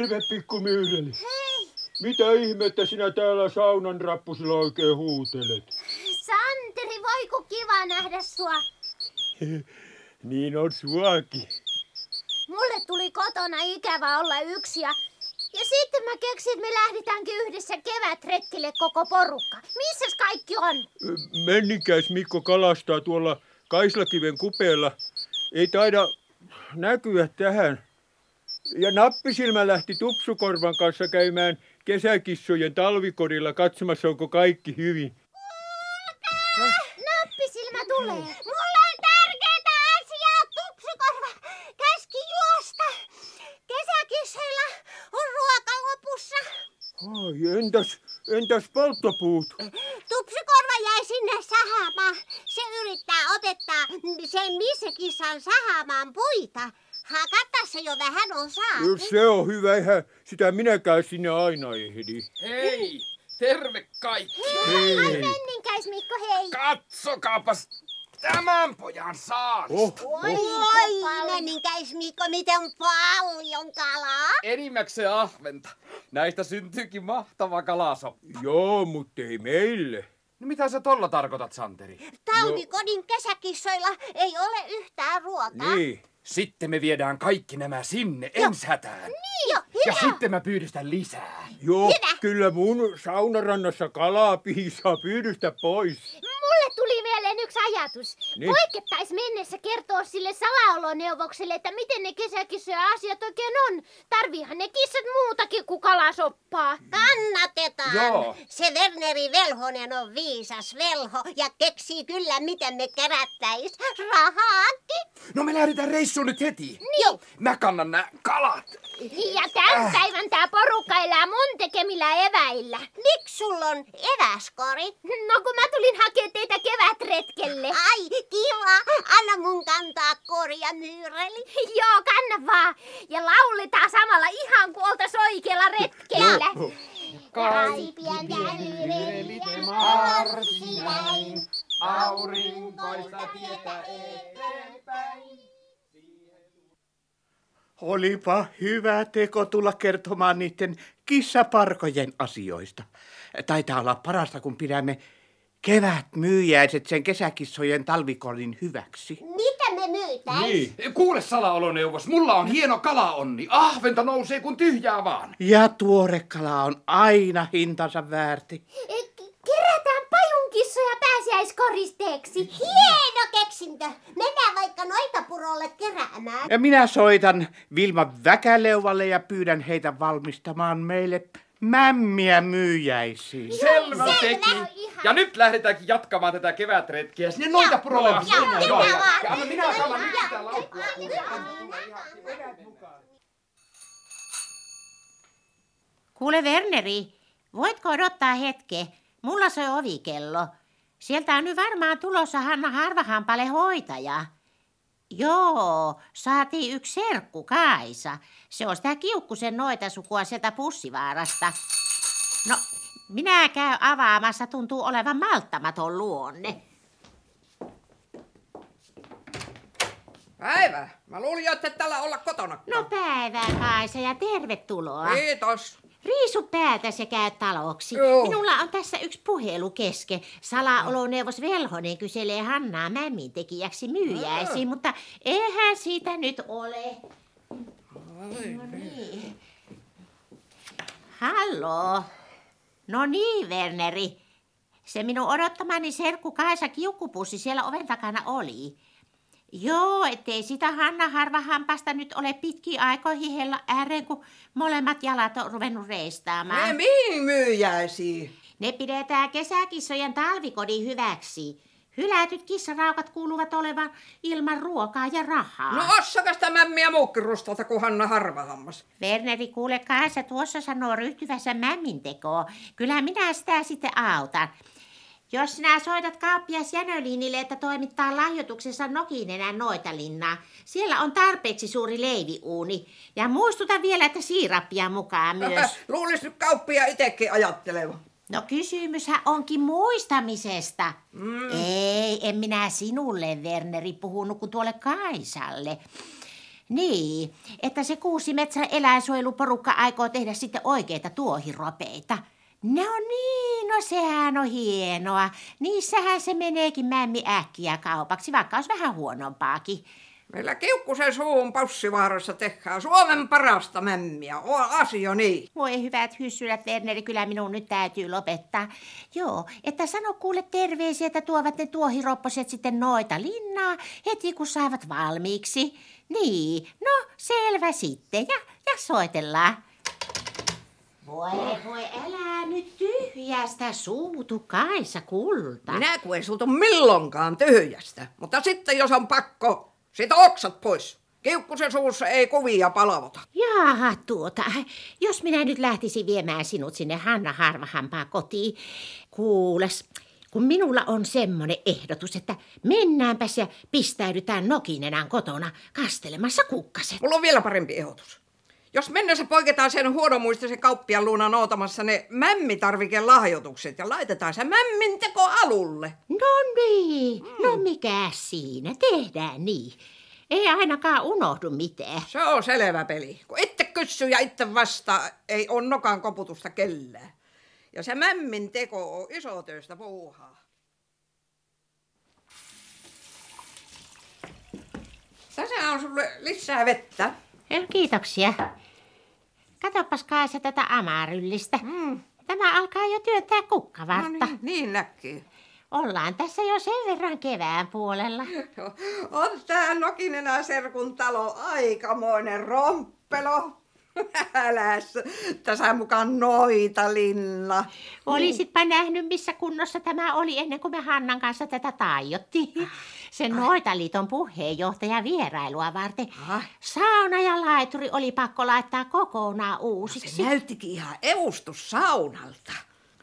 Terve pikku myyreli. Mitä ihmettä sinä täällä saunan rappusilla oikein huutelet? Santeri, voiku kiva nähdä sua. niin on suakin. Mulle tuli kotona ikävä olla yksi ja, ja sitten mä keksin, että me lähdetäänkin yhdessä kevätretkille koko porukka. Missäs kaikki on? Mennikäis Mikko kalastaa tuolla Kaislakiven kupeella. Ei taida näkyä tähän. Ja nappisilmä lähti Tupsukorvan kanssa käymään kesäkissojen talvikorilla katsomassa, onko kaikki hyvin. Nappisilmä tulee. Mulla on tärkeitä asiaa, Tupsukorva. Käski juosta. Kesäkisseillä on ruoka lopussa. Ai, entäs, entäs polttopuut? Tupsukorva jäi sinne sahaamaan. Se yrittää otettaa sen missä kissan sahaamaan puita. Hakata se jo vähän osaa. Se on hyvä, eihän sitä minäkään sinne aina ehdi. Hei, terve kaikki. Hei. Ai menninkäis Mikko, hei. Katsokaapas tämän pojan saarista. Oh, Oi, Oi menninkäis Mikko, miten paljon kalaa. Enimmäkseen ahventa. Näistä syntyykin mahtava kalasoppa. Joo, mutta ei meille. No mitä sä tolla tarkoitat, Santeri? Talvikodin kesäkissoilla ei ole yhtään ruokaa. Niin. Sitten me viedään kaikki nämä sinne ensi hätään. Niin jo, Ja hyvä. sitten mä pyydystän lisää. Joo, Hyvä. kyllä mun saunarannassa kalaa piisaa pyydystä pois. Mulle tuli mieleen yksi ajatus. Niin. Poikettais mennessä kertoa sille salaoloneuvokselle, että miten ne kesäkissojen asiat oikein on. Tarviihan ne kissat muutakin kuin kalasoppaa. Kannatetaan. Joo. Se Werneri Velhonen on viisas velho ja keksii kyllä, miten me kerättäis rahaakin. No me lähdetään reissuun nyt heti. Niin. Mä kannan nämä kalat. Ja tämän päivän tää porukka elää mun tekemillä eväillä. Miksi sulla on eväskori? No kun mä tulin hakemaan teitä kevätretkelle. Ai, kiva. Anna mun kantaa koria myyreli. Joo, kanna vaan. Ja lauletaan samalla ihan kuin oltais oikealla retkellä. Kaikki pientä myyreliä marssi näin. Aurinkoista tietä eteenpäin. Olipa hyvä teko tulla kertomaan niiden kissaparkojen asioista. Taitaa olla parasta, kun pidämme kevätmyyjäiset sen kesäkissojen talvikodin hyväksi. Mitä me myytäis? Niin. Kuule salaoloneuvos, mulla on hieno kalaonni. Ahventa nousee kun tyhjää vaan. Ja tuorekala on aina hintansa väärti. E, Kerätään pajunkissoja pääsiäiskoristeeksi. Hieno keksintö. Mennään vaikka noita purolle keräämään. Ja minä soitan Vilma Väkäleuvalle ja pyydän heitä valmistamaan meille mämmiä myyjäisiin. Selvä selvä, teki. ihan. Ja nyt lähdetäänkin jatkamaan tätä kevätretkiä sinne noita joo, joo, ja- joo. ja anna minä kalan nyt Joo, sitä joo, laukkua. joo, kuule. joo. Kuule Werneri, voitko odottaa hetke? Mulla soi ovikello. Sieltä on nyt varmaan tulossa Hanna Harvahampale hoitaja. Joo, saatiin yksi serkku Kaisa. Se on sitä kiukkusen noita sukua sieltä pussivaarasta. No, minä käyn avaamassa, tuntuu olevan malttamaton luonne. Päivä. Mä luulin, että et täällä olla kotona. No päivää Kaisa ja tervetuloa. Kiitos. Riisu päätäs ja käy taloksi. Joo. Minulla on tässä yksi puhelu kesken. Salaoloneuvos Velhonen kyselee Hannaa mämmin tekijäksi myyjäisiin, mutta eihän siitä nyt ole. No niin. Hallo. No niin, Werneri. Se minun odottamani serkku Kaisa kiukkupussi siellä oven takana oli. Joo, ettei sitä Hanna harvahampasta nyt ole pitkiä aikoihin hella ääreen, kun molemmat jalat on ruvennut reistaamaan. Ne mihin myyjäisiin? Ne pidetään kesäkissojen talvikodin hyväksi. Hylätyt kissaraukat kuuluvat olevan ilman ruokaa ja rahaa. No ossakas sitä mämmiä muukkirustalta, kun Hanna harvahammas. Werneri, kuule kanssa tuossa sanoo ryhtyvässä mämmintekoon. Kyllä minä sitä sitten autan. Jos sinä soitat kauppias Jänöliinille, että toimittaa lahjoituksessa Nokinenän Noitalinnaa, siellä on tarpeeksi suuri leiviuuni. Ja muistuta vielä, että siirappia mukaan myös. Luulis nyt kauppia itekin ajatteleva. No kysymyshän onkin muistamisesta. Mm. Ei, en minä sinulle, Werneri, puhunut kuin tuolle Kaisalle. Niin, että se Kuusimetsän eläinsuojeluporukka aikoo tehdä sitten oikeita tuohiropeita. Ne on niin, no sehän on hienoa. Niissähän se meneekin mämmi äkkiä kaupaksi, vaikka olisi vähän huonompaakin. Meillä Kiukkusen suun Paussivaarassa tehdään Suomen parasta mämmiä. O, asia niin. Voi hyvät hyssylät, Werneri, kyllä minun nyt täytyy lopettaa. Joo, että sano kuule terveisiä, että tuovat ne tuohiropposet sitten noita linnaa heti kun saavat valmiiksi. Niin, no selvä sitten ja, ja soitellaan. Voi, voi, älä nyt tyhjästä suutu, Kaisa Kulta. Minä kun en sulta milloinkaan tyhjästä. Mutta sitten jos on pakko, sit oksat pois. Kiukkusen suussa ei kuvia palavota. Jaha, tuota, jos minä nyt lähtisin viemään sinut sinne Hanna Harvahampaa kotiin. Kuules, kun minulla on semmoinen ehdotus, että mennäänpäs ja pistäydytään nokinenään kotona kastelemassa kukkaset. Mulla on vielä parempi ehdotus. Jos mennessä poiketaan sen huonomuistisen kauppian luuna noutamassa ne mämmitarvikelahjoitukset ja laitetaan se mämminteko alulle. No niin, no mikä siinä, tehdään niin. Ei ainakaan unohdu mitään. Se on selvä peli. Kun itse kysyy ja itse vastaa, ei on nokan koputusta kellään. Ja se mämmin teko on isotöistä puuhaa. Tässä on sulle lisää vettä. Kiitoksia. Katoppas Kaisa tätä amaryllistä. Mm. Tämä alkaa jo työntää No kukkavartta. niin, niin näkyy. Ollaan tässä jo sen verran kevään puolella. On tää Nokinenä Serkun talo aikamoinen romppelo. Äläs, tässä mukaan noita linna. Olisitpa nähnyt, missä kunnossa tämä oli ennen kuin me Hannan kanssa tätä taiottiin. Sen Noitaliiton puheenjohtaja vierailua varten. Ai. Sauna ja laituri oli pakko laittaa kokonaan uusiksi. Se näyttikin ihan eustus saunalta.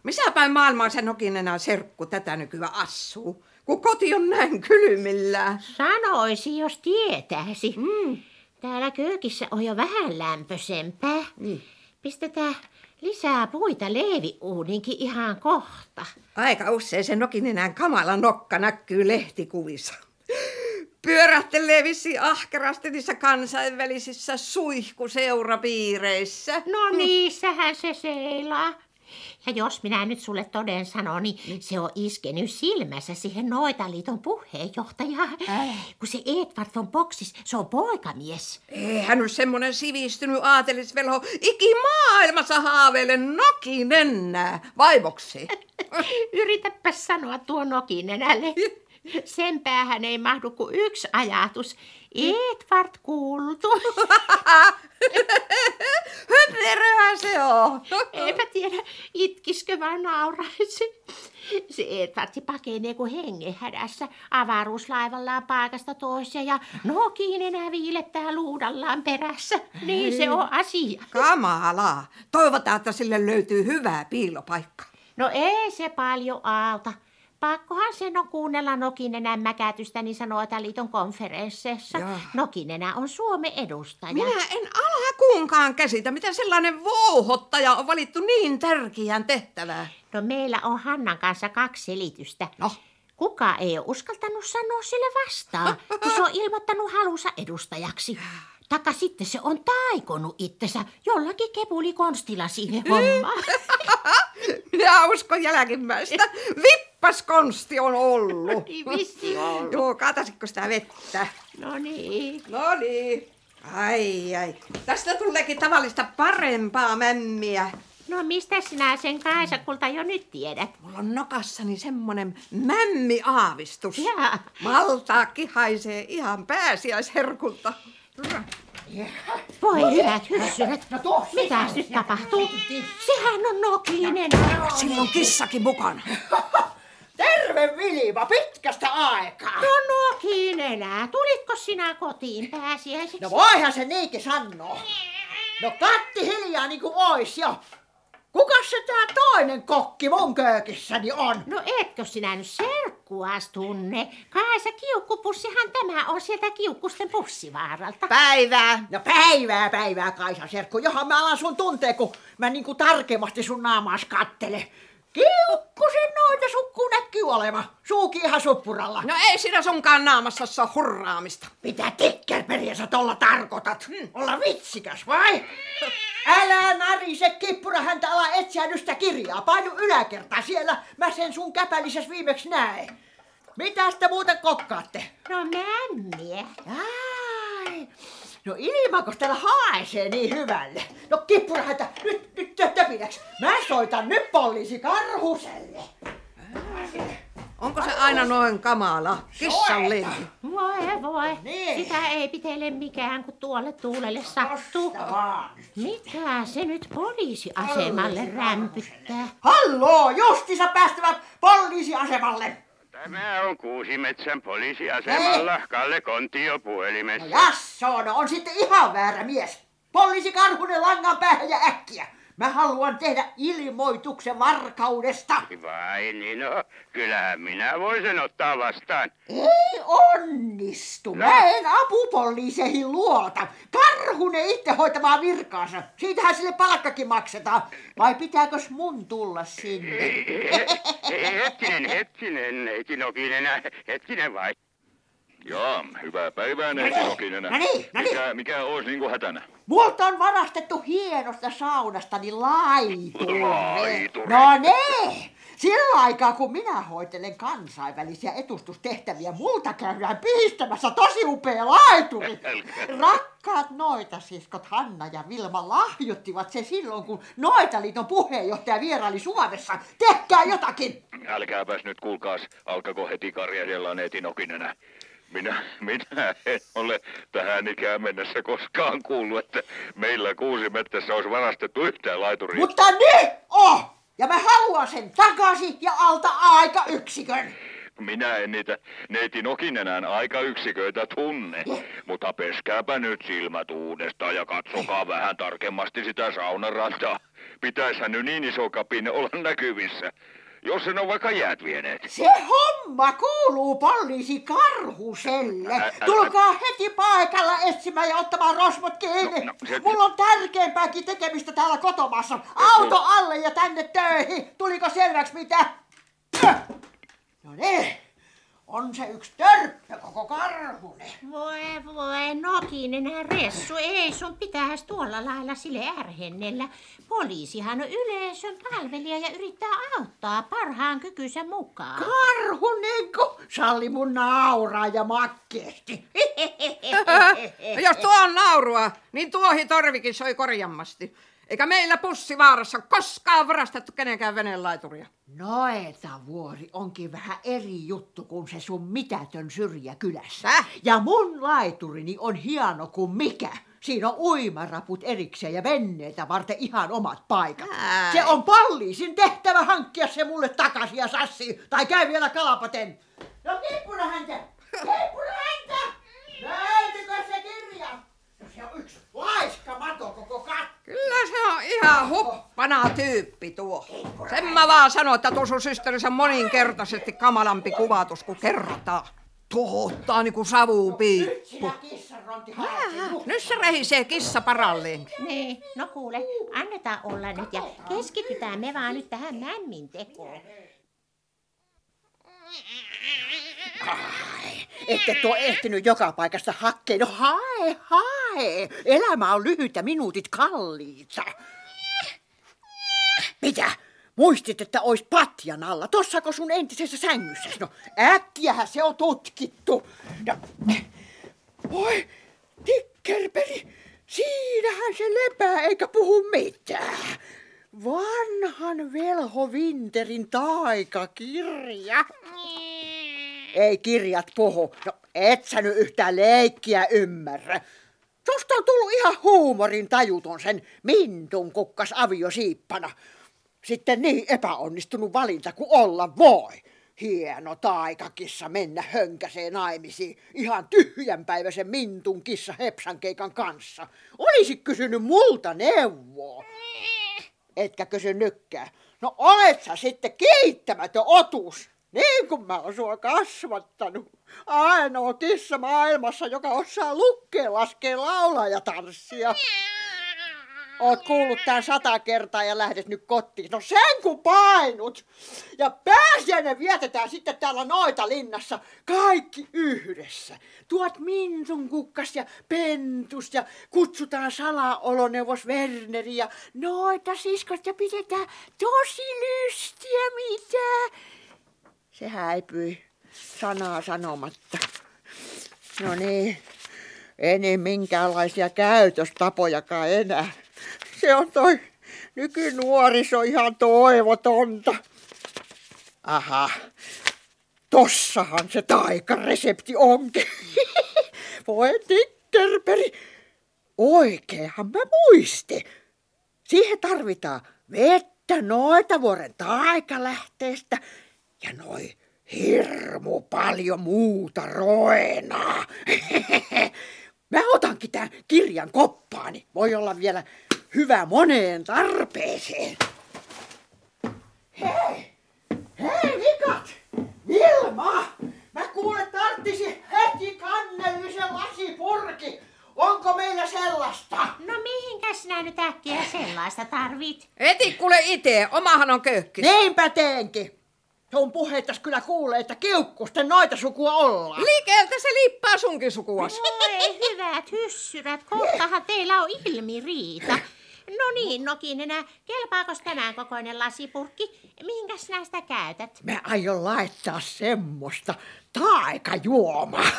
Missä päin maailmaa se Nokinenä Serkku tätä nykyään asuu? Kun koti on näin kylmillään. Sanoisi, jos tietäisi. Mm. Täällä köökissä on jo vähän lämpöisempää. Niin. Pistetään lisää puita leiviuuninkin ihan kohta. Aika usein se Nokinenän kamala nokka näkyy lehtikuvissa. Pyörähtelee vissi ahkerasti niissä kansainvälisissä suihkuseurapiireissä. No niissähän se seilaa. Ja jos minä nyt sulle toden sanon, niin se on iskenyt silmässä siihen Noitaliiton puheenjohtajaan. Kun se Edward von Boxis, se on poikamies. Eihän nyt semmonen sivistynyt aatelisvelho ikimaailmassa haaveile Nokinennää vaivoksi. Yritäpä sanoa tuo Nokinenälle. Sen päähän ei mahdu kuin yksi ajatus. Edward kuultu. Höperöhän se on. Eipä tiedä, itkiskö vai nauraisi. Se Edvardi pakenee kuin hengenhädässä avaruuslaivallaan paikasta toiseen ja Nokiinenä viilettää luudallaan perässä. Niin se on asia. Kamalaa. Toivotaan, että sille löytyy hyvää piilopaikka. No ei se paljon auta. Pakkohan sen on kuunnella Nokinenän mäkätystä niin sanoita liiton konferensseissa. Nokinenä on Suomen edustaja. Minä en alkuunkaan käsitä, miten sellainen vouhottaja on valittu niin tärkeään tehtävään. No meillä on Hannan kanssa kaksi selitystä. No. Kuka ei ole uskaltanut sanoa sille vastaan, kun se on ilmoittanut halunsa edustajaksi. Taka sitten se on taikonut itsensä jollakin kepulikonstilla siihen hommaan. Minä uskon jälkimmäistä. Vippas konsti on ollut. Niin vissi ollut. Joo, katasitko sitä vettä? No niin. No niin. Ai ai. Tästä tuleekin tavallista parempaa mämmiä. No mistä sinä sen Kaisakulta jo nyt tiedät? Mulla on nokassani semmonen mämmiaavistus. Jaa. Maltaakki haisee ihan pääsiäisherkulta. Voi hyvät hyssyrät. Mitäs nyt tapahtuu? Sehän on Nokinen. Sillä on kissakin mukana. Terve Vilma, pitkästä aikaa. No Nokinen, tulitko sinä kotiin pääsiäiseksi? No voihan se niinkin sanoo. No katti hiljaa niin kuin ois jo. Kukas se tää toinen kokki mun köökissäni on? No etkö sinä nyt serkkuas tunne? Kaisa kiukkupussihan tämä on sieltä kiukkusten pussivaaralta. Päivää. No päivää, päivää Kaisa Serkku, johon mä alan sun tuntee, kun mä niinku tarkemmasti sun naamaas kattele. Kiukkusen noita sukkuu näkyy oleva. Suuki ihan suppuralla. No ei siinä sunkaan naamassa saa hurraamista. Mitä tikkerperiä sä tolla tarkoitat? Hmm. Olla vitsikäs vai? Älä narise kippura häntä ala etsiä nyt sitä kirjaa. Painu yläkertaa siellä. Mä sen sun käpällisessä viimeksi näen. Mitä te muuten kokkaatte? No mämmiä. Ai. No ilmako täällä haisee niin hyvälle? No kippura häntä nyt, nyt töpinäksi. Mä soitan nyt poliisi Karhuselle. Onko se aina noin kamala? Kissan lintu. Voi voi. Niin. Sitä ei pitele mikään, kun tuolle tuulelle sattuu. Mitä se nyt poliisiasemalle rämpyttää? Halloo, justissa päästävä poliisiasemalle. Tämä on Kuusimetsän poliisiasemalla. Kalle Kontio puhelimessa. No jasso, no on sitten ihan väärä mies. Poliisi Karhunen langan päähän ja äkkiä. Mä haluan tehdä ilmoituksen varkaudesta. Vai niin, no, kyllähän minä voin sen ottaa vastaan. Ei onnistu. Mä en apupoliiseihin luota. Karhunen itse hoitamaan virkaansa. Siitähän sille palkkakin maksetaan. Vai pitääkös mun tulla sinne? Hetkinen, hetkinen, neiti Nokinen, hetkinen vai? Joo, hyvää päivää, neiti Nokinen. No niin, no niin. Mikä, mikä olisi niinku hätänä? Multa on varastettu hienosta saunastani laituri. Laituri. No ne! Sillä aikaa, kun minä hoitelen kansainvälisiä etustustehtäviä, multa käydään pihistämässä tosi upea laituri. Rakkaat noitasiskot Hanna ja Vilma lahjoittivat se silloin, kun Noitaliiton puheenjohtaja vieraili Suomessa. Tehkää jotakin! Älkääpäs nyt kuulkaas, alkako heti karjahdella neiti Nokinen. Minä, minä en ole tähän ikään mennessä koskaan kuullut, että meillä Kuusimettässä olisi varastettu yhtään laituria. Mutta nyt on! Ja mä haluan sen takaisin ja alta aika yksikön. Minä en niitä neiti Nokinenään aikayksiköitä tunne, mutta peskääpä nyt silmät uudestaan ja katsokaa vähän tarkemmasti sitä saunarantaa. Pitäishän nyt niin iso kapine olla näkyvissä, jos sen on vaikka jäät vieneet. Se homma kuuluu poliisi Karhuselle. Ä- ä- Tulkaa heti paikalla etsimään ja ottamaan rosvot kiinni. No, no, se- Mulla on tärkeämpääkin tekemistä täällä kotomassa. Auto alle ja tänne töihin. Tuliko selväksi mitä? No niin. On se yksi törppö koko Karhunen. Voi voi, Nokinen ressu, ei sun pitäisi tuolla lailla sille ärhennellä. Poliisihan on yleisön palvelija ja yrittää auttaa parhaan kykynsä mukaan. Karhunenko? Salli mun nauraa ja makkeesti. Jos tuo on naurua, niin tuohi torvikin soi korjammasti. Eikä meillä pussivaarassa koskaan varastettu kenenkään veneenlaituria. Noeta vuori onkin vähän eri juttu kuin se sun mitätön syrjä kylässä. Täh? Ja mun laiturini on hieno kuin mikä. Siinä on uimaraput erikseen ja venneitä varten ihan omat paikat. Ai. Se on poliisin tehtävä hankkia se mulle takaisin ja sassi. Tai käy vielä kalapaten. No kippura häntä! Kippura häntä! Löytykö se kirja? No se on yksi laiska mato koko. Kyllä se on ihan huppana tyyppi tuo. Sen mä vaan sanon, että tuo sun systerissä on moninkertaisesti kamalampi kuvatus kuin kerrotaan. Tuo ottaa niinku savupiippu. Haet Nyt se rehisee kissa paralleen. Niin, no kuule, annetaan olla nyt ja keskitytään me vaan nyt tähän mämmin tekoon. Ette tuo ehtinyt joka paikasta hakkeen. No hae, hae. Elämä on lyhyt ja minuutit kalliita. Mitä? Muistit, että ois patjan alla. Tossako sun entisessä sängyssä? No äkkiähän se on tutkittu. No. Oi, tikkerpeli. Siinähän se lepää eikä puhu mitään. Vanhan velho Winterin taikakirja. Ei kirjat puhu. No et sä nyt yhtään leikkiä ymmärrä. Susta on tullut ihan huumorin tajuton sen mintun kukkas aviosiippana. Sitten niin epäonnistunut valinta kuin olla voi. Hieno taikakissa mennä hönkäseen naimisiin ihan tyhjänpäiväisen mintun kissa hepsankeikan kanssa. Olisi kysynyt multa neuvoa. Etkä kysy nykkää. No olet sä sitten kiittämätön otus. Niin kuin mä oon sua kasvattanut. Ainoa kissa maailmassa, joka osaa lukea, laskea, laulaa ja tanssia. Oot kuullut tän sata kertaa ja lähdet nyt kotiin. No sen kun painut. Ja pääsiäinen vietetään sitten täällä noita linnassa kaikki yhdessä. Tuot Mintun kukkas ja pentus ja kutsutaan salaoloneuvos Werneri ja noita siskot ja pidetään tosi lystiä mitä. Se häipyi sanaa sanomatta. No niin, ei niin minkäänlaisia käytöstapojakaan enää. Se on toi nykynuoriso ihan toivotonta. Aha, tossahan se taikaresepti onkin. Voi tikkerperi. Oikeahan mä muisti. Siihen tarvitaan vettä noita vuoren taikalähteestä ja noi hirmu paljon muuta roenaa. Mä otankin tämän kirjan koppaani. Voi olla vielä hyvä moneen tarpeeseen. Hei! Hei, Vikat! Vilma! Mä kuule tarttisi heti kannellisen lasipurki. Onko meillä sellaista? No mihinkäs nää nyt äkkiä sellaista tarvit? Eti kuule itse, omahan on köyhkis. Niinpä teenkin. Sun puheittas kyllä kuulee, että kiukkusten noita sukua ollaan. Likeltä se lippaa sunkin sukuas. Voi hyvät hyssyrät, kohtahan teillä on ilmiriita. No niin, Nokinenä, kelpaako tämän kokoinen lasipurkki? Mihinkäs näistä käytät? Mä aion laittaa semmoista taikajuomaa.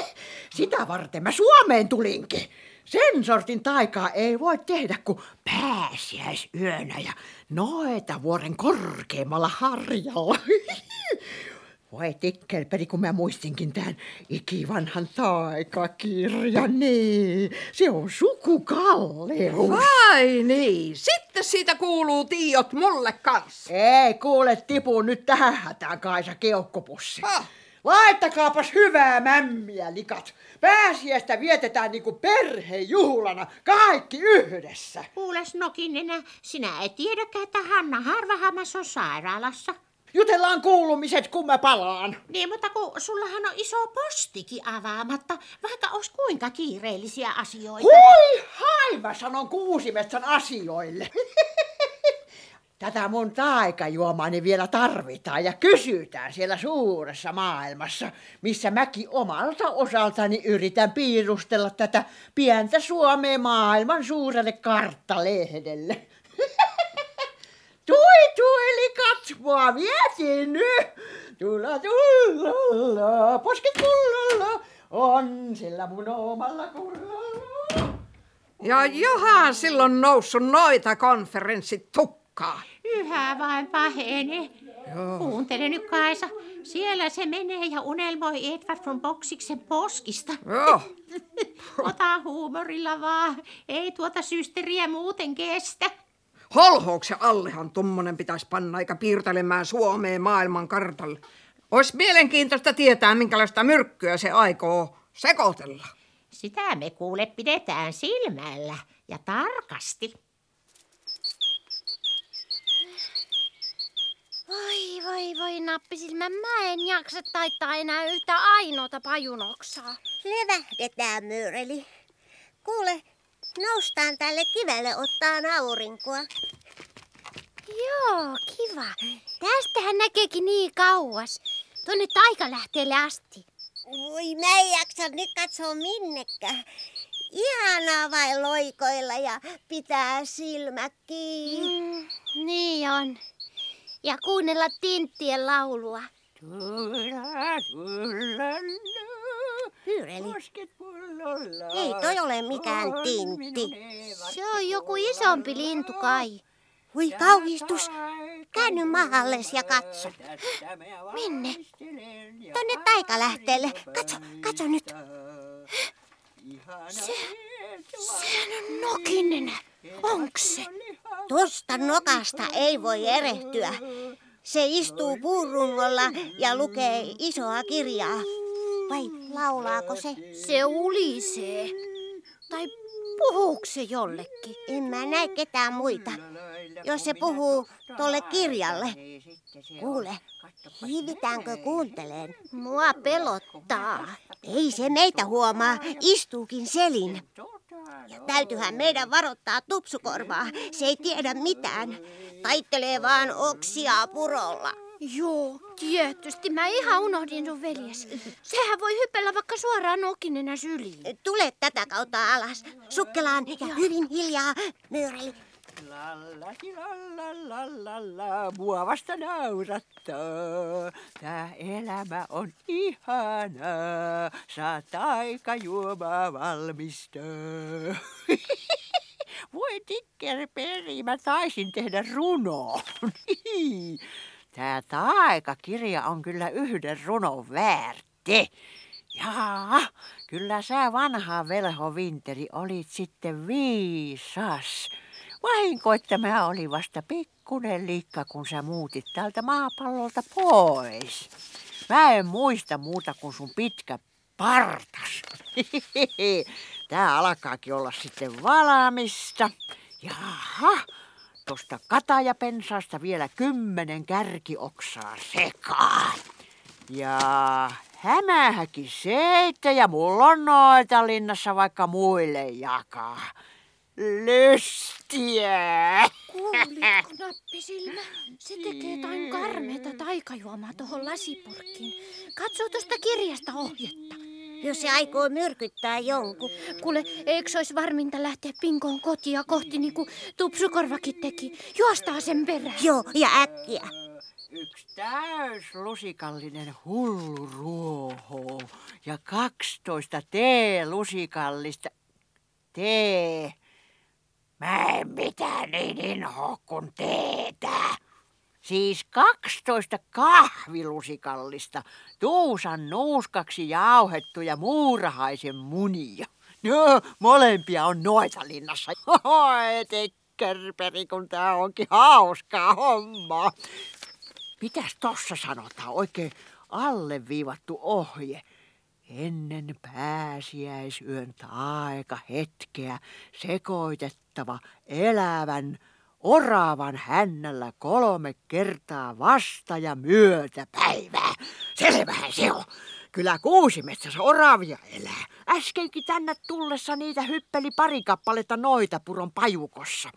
Sitä varten mä Suomeen tulinkin. Sen sortin taikaa ei voi tehdä kuin pääsiäisyönä ja noita vuoren korkeammalla harjalla. Voi tikkelperi, kun mä muistinkin tämän ikivanhan taikakirjan, niin se on sukukalleus. Vai niin, sitten siitä kuuluu tiiot mulle kanssa. Ei kuule, tipu nyt tähän hätään Kaisa keuhkopussi. Ah. Laitakaapas hyvää mämmiä, likat. Pääsiäistä vietetään niinku perhejuhlana, kaikki yhdessä. Kuules Nokinenä, sinä et tiedäkään, että Hanna Harvahammas on sairaalassa. Jutellaan kuulumiset, kun mä palaan. Niin, mutta kun sullahan on iso postikin avaamatta, vaikka olisi kuinka kiireellisiä asioita. Hui, hai, mä sanon kuusimetsän asioille. Tätä mun taikajuomaani vielä tarvitaan ja kysytään siellä suuressa maailmassa, missä mäkin omalta osaltani yritän piirustella tätä pientä Suomea maailman suurelle karttalehdelle. Tui tuili katsoa, vietiin nyt. Tulla tulla, posket kullalla, on sillä mun omalla kullalla. Ja johan silloin noussut noita konferenssit tukkaan. Yhä vain pahenee. Kuuntele nyt Kaisa. Siellä se menee ja unelmoi Edward von Boxiksen poskista. Joo. Ota huumorilla vaan. Ei tuota systeriä muuten kestä. Holhouksen allehan tommonen pitäisi panna eikä piirtelemään Suomeen maailman kartalle. Ois mielenkiintoista tietää, minkälaista myrkkyä se aikoo sekoitella. Sitä me kuule pidetään silmällä ja tarkasti. Voi, voi, voi, nappisilmä. Mä en jaksa taittaa enää yhtä ainoata pajunoksaa. Levähdetään, Myyreli. Kuule, noustaan tälle kivelle ottaa aurinkoa. Joo, kiva. Tästähän näkeekin niin kauas. Tuonne taikalähteelle asti. Voi, mä en jaksa nyt katsoa minnekään. Ihanaa vai loikoilla ja pitää silmät kiinni. Mm, niin on. Ja kuunnella tinttien laulua. Pyyreli. Ei toi ole mikään tintti. Se on joku isompi lintu kai. Voi kauhistus. Käänny mahalles ja katso. Minne? Tonne taikalähteelle. Katso, katso nyt. Se, sehän on nokinen. Onks se? Tosta nokasta ei voi erehtyä. Se istuu puurungolla ja lukee isoa kirjaa. Vai laulaako se? Se ulisee. Tai puhuuko se jollekin? En mä näe ketään muita. Jos se puhuu tolle kirjalle. Kuule, hiivitäänkö kuunteleen? Mua pelottaa. Ei se meitä huomaa, istuukin selin. Ja täytyyhän meidän varoittaa tupsukorvaa. Se ei tiedä mitään. Taittelee vaan oksia purolla. Joo, tietysti. Mä ihan unohdin sun veljes. Sehän voi hypellä vaikka suoraan nokinenä syliin. Tule tätä kautta alas. Sukkelaan ja hyvin hiljaa. Myyreli. Lallalalalalalala, mua vasta naurattaa. Tää elämä on ihanaa, saa taikajuomaa valmistaa. Voi tikkerperi, mä taisin tehdä runoon. Tää taikakirja on kyllä yhden runon väärti. Jaa, kyllä sä vanha velho Vinteri olit sitten viisas. Vahinko, että mä olin vasta pikkunen likka, kun sä muutit tältä maapallolta pois. Mä en muista muuta kuin sun pitkä partas. Tää alkaakin olla sitten valmista. Jaha, tosta katajapensaasta vielä kymmenen kärkioksaa sekaan. Ja hämähäkin seittä ja mulla on noita linnassa vaikka muille jakaa. Lystiä! Kuulitko, nappisilmä? Se tekee tain karmeita taikajuomaa tohon lasipurkkiin. Katso tuosta kirjasta ohjetta. Jos se aikoo myrkyttää jonkun. Kuule, eikö olisi varminta lähteä Pinkoon kotia kohti niin kuin Tupsukorvakin teki? Juostaa sen perään. Joo, ja äkkiä. Yksi täys lusikallinen hullu ruoho ja 12 tee-lusikallista. Tee. Mä en mitään niin inhoa kuin teetä. Siis 12 kahvilusikallista, tuusan nuuskaksi jauhettuja muurahaisen munia. No, molempia on noita linnassa. Oi, tekkerperi, kun tää onkin hauskaa homma. Mitäs tossa sanotaan? Oikein alleviivattu ohje. Ennen pääsiäisyön taika hetkeä sekoitettava elävän oravan hännällä kolme kertaa vasta ja myötä päivää. Selvähän se on. Kyllä kuusimetsässä oravia elää. Äskenkin tänne tullessa niitä hyppeli pari kappaletta noita puron pajukossa.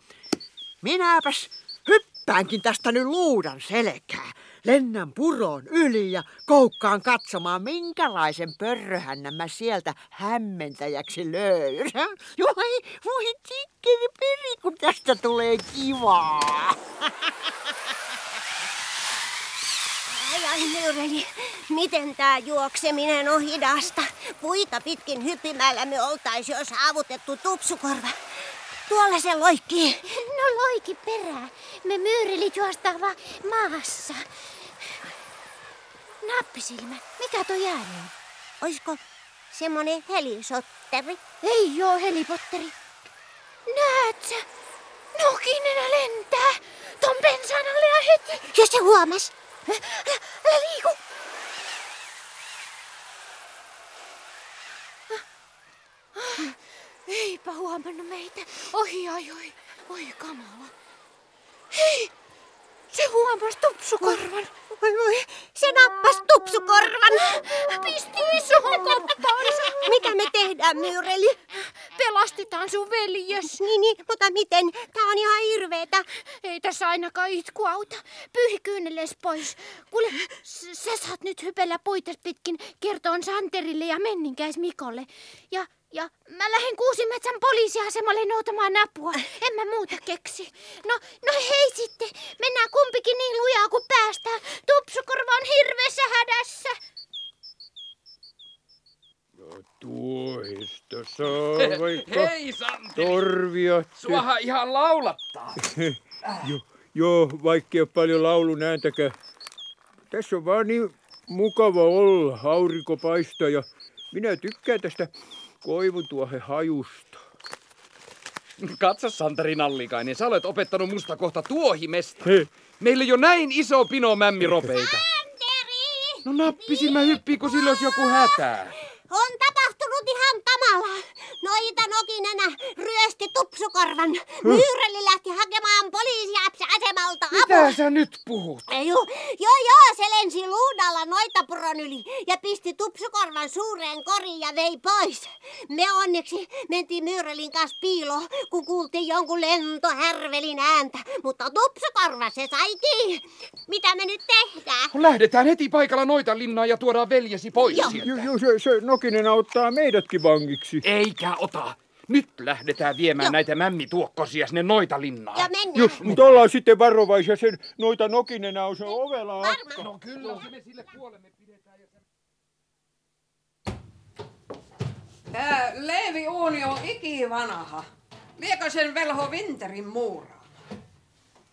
Minäpäs hyppäänkin tästä nyt luudan selkää. Lennän puron yli ja koukkaan katsomaan, minkälaisen pörröhännän mä sieltä hämmentäjäksi löydän. Voi, voi tikkeri peri, kun tästä tulee kivaa. Ai ai Myyreli, miten tää juokseminen on hidasta? Puita pitkin hyppimällä me oltais jo saavutettu tupsukorva. Tuolla se loikkii. No loiki perää. Me myyrilit juostaa vaan maassa. Nappisilmä, mikä toi ääni on? Oisko semmonen helisotteri? Ei oo helipotteri. Näet sä? Nokinenä lentää. Ton bensan alle ja heti. Ja se huomas. Älä liiku. Eipä huomannut meitä. Ohi ajoi. Oi kamala. Hei! Se huomasi tupsukorvan. Voi voi, se nappas tupsukorvan. Pisti isoon koppaansa. Mitä me tehdään, Myyreli? Pelastetaan sun veljes. Niin, niin, mutta miten? Tää on ihan hirveetä. Ei tässä ainakaan itku auta. Pyyhi pois. Kuule, sä saat nyt hypellä puitas pitkin kertoon Santerille ja Menninkäis Mikolle. Ja, ja mä lähden Kuusimetsän poliisiasemalle noutamaan apua. En mä muuta keksi. No, no hei sitten. Mennään kumpikin niin lujaa kuin päästään. Tupsukorva on hirveässä hädässä. Tuohista saa vaikka Hei Santeri, torvia. suahan ihan laulattaa. Jo, joo, vaikka ei ole paljon laulun ääntäkään. Tässä on vaan niin mukava olla. Aurinko paistaa ja minä tykkään tästä koivutuohen hajusta. Katso Santeri Nallikainen, sä olet opettanut musta kohta tuohimesta. He, Meillä jo näin iso pino mämmiropeita. Santeri! No nappisilmä hyppii, kun sillä olisi joku hätä. On. Noita Nokinenä ryösti Tupsukorvan. Myyreli lähti hakemaan poliisia asemalta apua. Mitä sä nyt puhut? Joo, joo, joo, se lensi luudalla noitapuron yli ja pisti Tupsukorvan suureen koriin ja vei pois. Me onneksi mentiin Myyrelin kanssa piiloon, kun kuultiin jonkun lentohärvelin ääntä. Mutta Tupsukorva se sai kiinni. Mitä me nyt tehdään? Lähdetään heti paikalla noita linnaan ja tuodaan veljesi pois Joo. sieltä. Joo, joo, se, se Nokinen auttaa meidätkin vangiksi. Eikä ota. Nyt lähdetään viemään Joo. näitä mämmituokkosia sinne noita linnaan. Ja mennään. Just, mutta ollaan sitten varovaisia, sen noita Nokinenä on se ovela akka. No kyllä, me sille kuolemme pidetään. Ja. Tää Leevi Uuni on ikivanha. Liekö sen velho Winterin muuraama?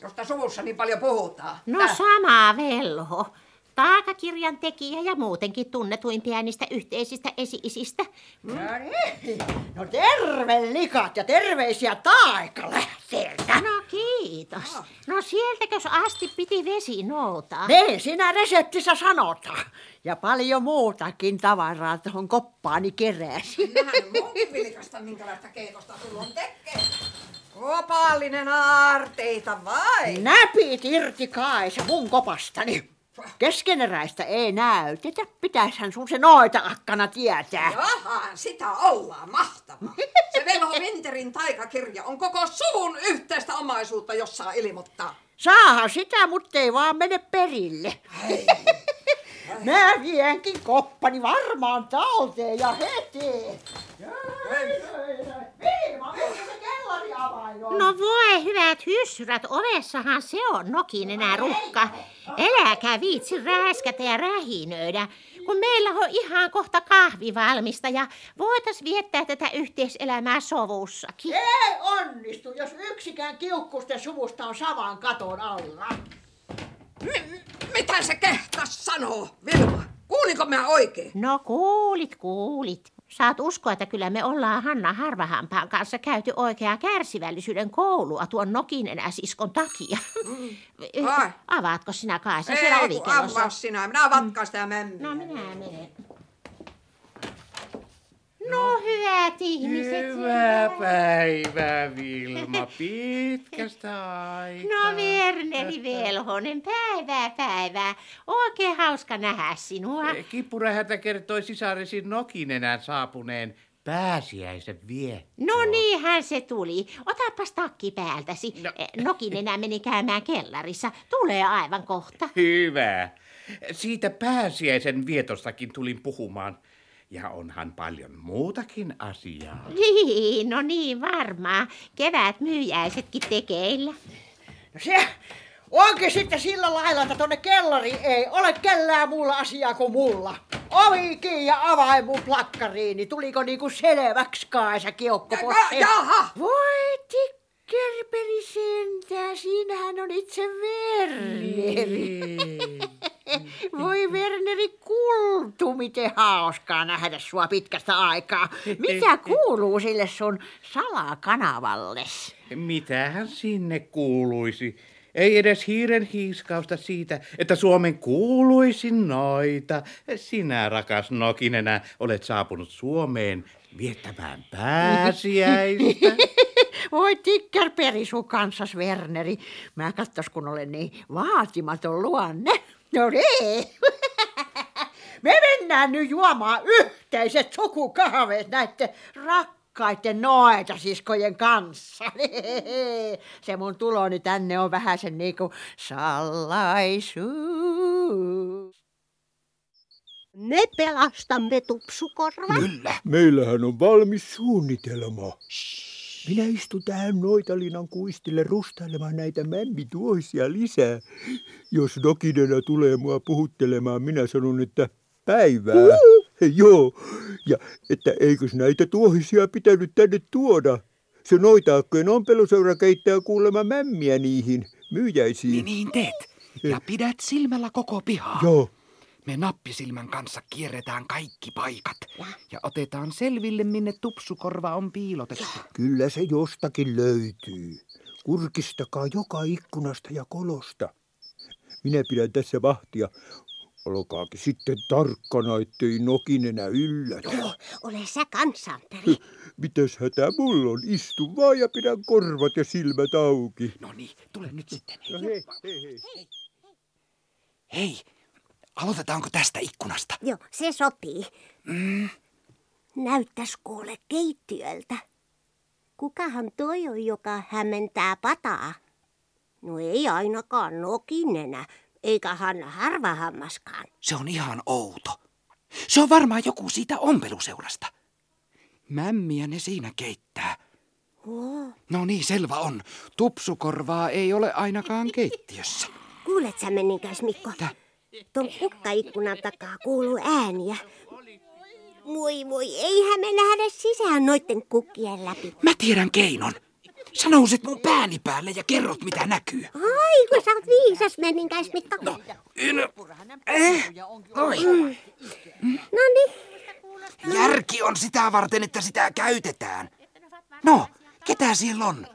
Josta suvussa niin paljon puhutaan. No Tää- sama velho. Taakakirjan tekijä ja muutenkin tunnetuimpia niistä yhteisistä esi-isistä. No niin. No terve likat ja terveisiä taikalähteeltä. No kiitos. No sieltäkös asti piti vesi noutaa? Niin siinä reseptissä sanotaan. Ja paljon muutakin tavaraa tuohon koppaani keräsi. Nähän munkin vilkasta, minkälaista keitosta sulla on tekee. Kopallinen aarteita vai? Näpit irti Kaisa mun kopastani. Keskeneräistä ei näytetä. Pitäishän sun se noita akkana tietää. Jaha, sitä ollaan mahtavaa. Se velho Winterin taikakirja on koko suun yhteistä omaisuutta, jos saa ilmoittaa. Saahan sitä, mutta ei vaan mene perille. Mä vienkin koppani varmaan talteen ja heti. Vilma, missä se kellariavain on? No voi hyvät hyssyrät, ovessahan se on nokin enää rukka. Eläkää viitsi rääskätä ja rähinöidä, kun meillä on ihan kohta kahvi valmista ja voitais viettää tätä yhteiselämää sovussakin. Ei onnistu, jos yksikään kiukkusten suvusta on saman katon alla. M- mitä se kehtas sanoo, Vilma? Kuulinko mä oikein? No kuulit, kuulit. Saat uskoa, että kyllä me ollaan Hanna Harvahampaan kanssa käyty oikeaa kärsivällisyyden koulua tuon nokinenä siskon takia. Ai. Avaatko sinä Kaisa siellä Ei, ovikellossa? avaa sinä. Minä vatkaan sitä mämmiä. No minä menen. No hyvät ihmiset. Hyvää päivää, Vilma. Pitkästä aikaa. No Werneri Velhonen, päivää päivää. Oikein hauska nähdä sinua. Kipurähätä kertoi sisaresi Nokinenään saapuneen pääsiäisen viettoon. No niinhän se tuli. Otapas takki päältäsi. No. No. Nokinenä meni käymään kellarissa. Tulee aivan kohta. Hyvä. Siitä pääsiäisen vietostakin tulin puhumaan. Ja onhan paljon muutakin asiaa. Niin, no niin varmaan. Kevät myyjäisetkin tekeillä. No se onkin sitten sillä lailla, että tonne kellari ei ole kellään muulla asiaa kuin mulla. Ovi kiinni ja avain mun plakkariin, niin tuliko niinku selväksi Kaisa kiokkopossi? Ja- jaha. Voi tikkerperi sentään, siinähän on itse Werneri. Voi Werneri kultu, miten hauskaa nähdä sua pitkästä aikaa. Mitä kuuluu sille sun salakanavalle? Mitähän sinne kuuluisi? Ei edes hiiren hiiskausta siitä, että Suomen kuuluisin noita. Sinä, rakas Nokinenä, olet saapunut Suomeen viettämään pääsiäistä. Voi tikkerperi sun kanssas, Werneri. Mä katsos, kun olen niin vaatimaton luonne. No niin. Me mennään nyt juomaan yhteiset sukukahveet näiden rakkaiden noita siskojen kanssa. Se mun tuloni tänne on vähän sen niinku salaisuus. Me pelastamme Tupsukorvan. Kyllä. Meillähän on valmis suunnitelma. Minä istun tähän Noitalinan kuistille rustailemaan näitä mämmituohisia lisää. Jos Nokinena tulee mua puhuttelemaan, minä sanon, että päivää. Joo, ja että eikös näitä tuohisia pitänyt tänne tuoda. Se noitaakkojen ompeluseura keittää kuulemma mämmiä niihin myyjäisiin. Niin, niin teet. Ja pidät silmällä koko pihaa. Joo, Me nappisilmän kanssa kierretään kaikki paikat ja otetaan selville, minne tupsukorva on piilotettu. kyllä se jostakin löytyy. Kurkistakaa joka ikkunasta ja kolosta. Minä pidän tässä vahtia. Olkaakin sitten tarkkana, ettei nokinenä yllätä. Joo, ole sä kansanperi. Mitäs hätä mulla on? Istu vaan ja pidän korvat ja silmät auki. No niin, tule nyt sitten. No hei, hei, hei. Hei, aloitetaanko tästä ikkunasta? Joo, se sopii. Mm, Näyttäis kuule keittiöltä. Kukahan toi on, joka hämmentää pataa? No ei ainakaan nokinenä, eikä Hanna harvahammaskaan. se on ihan outo. Se on varmaan joku siitä ompeluseurasta. Mämmiä ne siinä keittää. Oo. No niin, selvä on. Tupsukorvaa ei ole ainakaan keittiössä. Kuulet sä meninkäs, Mikko? Tä? Ton kukkaikkunan takaa kuuluu ääniä. Voi voi, eihän me nähdä sisään noitten kukkien läpi. Mä tiedän keinon. Sä nouset mun pääni päälle ja kerrot mitä näkyy. Ai, kun sä oot viisas meninkäs, Mikko. No, En... Eh, oi. no niin. Järki on sitä varten, että sitä käytetään. No, ketä siellä on?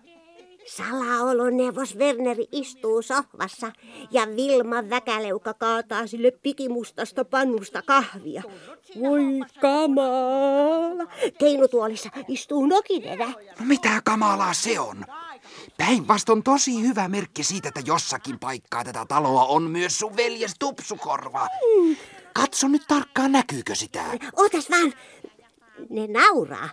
Salaoloneuvos Werneri istuu sohvassa ja Vilma väkäleuka kaataa sille pikimustasta pannusta kahvia. Voi kamala. Keinutuolissa istuu nokinenä. No mitä kamalaa se on? Päinvastoin tosi hyvä merkki siitä, että jossakin paikkaa tätä taloa on myös sun veljes Tupsukorva. Katso nyt tarkkaan, näkyykö sitä. Ootas vaan. Ne nauraa.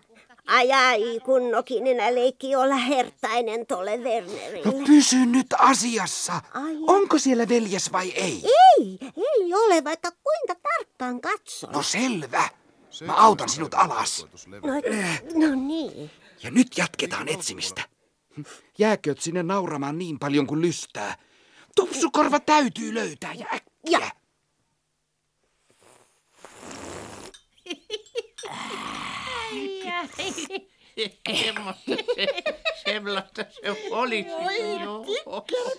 Ai ai, kun nokinenä leikki olla hertainen tolle No Wernerille. pysy nyt asiassa. Ai. Onko siellä veljes vai ei? Ei, ei ole, vaikka kuinka tarkkaan katson. No selvä. Mä autan sinut alas. No, no niin. Ja nyt jatketaan etsimistä. Jääköt sinne nauramaan niin paljon kuin lystää. Tupsukorva täytyy löytää ja äkkiä. Ja. Semmosta se, semmoista se oli. Joo.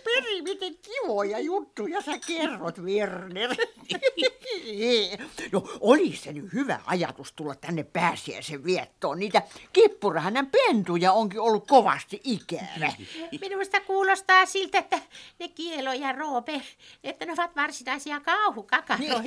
Peri, miten kivoja juttuja sä kerrot, Werner. no, oli se nyt hyvä ajatus tulla tänne pääsiäisen viettoon. Niitä kippurahänen pentuja onkin ollut kovasti ikävä. Minusta kuulostaa siltä, että ne Kielo ja Roope, että ne ovat varsinaisia kauhukakaroita.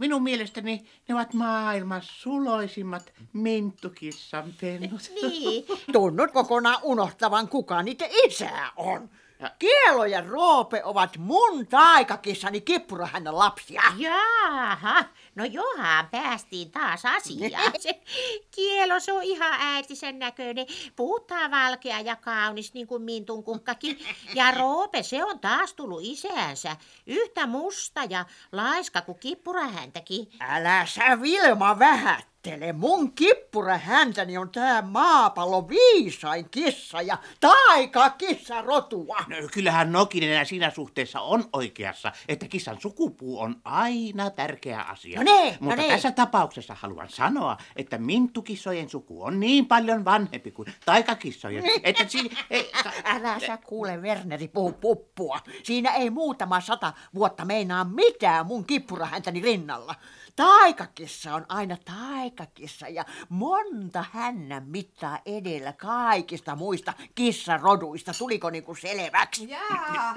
Minun mielestäni ne ovat maailman suloisimmat minttukissan pennut. niin. Tunnut kokonaan unohtavan, kuka niitä isä on. Kielo ja Roope ovat mun taikakissani kippurahänen lapsia. Jaha, no johan päästiin taas asiaan. Se kielo, se on ihan äitisen näköinen. Puhutaan valkea ja kaunis niin kuin Mintun kukkakin. Ja Roope, se on taas tullut isäänsä. Yhtä musta ja laiska kuin kippurahäntäkin. Älä sä Vilma vähättele. Mun kippura häntäni on tää maapallon viisain kissa ja taika kissa rotua. No, kyllähän Nokinen siinä suhteessa on oikeassa, että kissan sukupuu on aina tärkeä asia. No niin, no Mutta niin. tässä tapauksessa haluan sanoa, että minttukissojen suku on niin paljon vanhempi kuin taikakissojen, että si- ei, ka- Älä sä kuule, Werneri, puhu puppua. Siinä ei muutama sata vuotta meinaa mitään mun kippurahäntäni rinnalla. Taikakissa on aina taikakissa ja monta hännän mittaa edellä kaikista muista kissaroduista. Tuliko niinku selväksi? Jaha,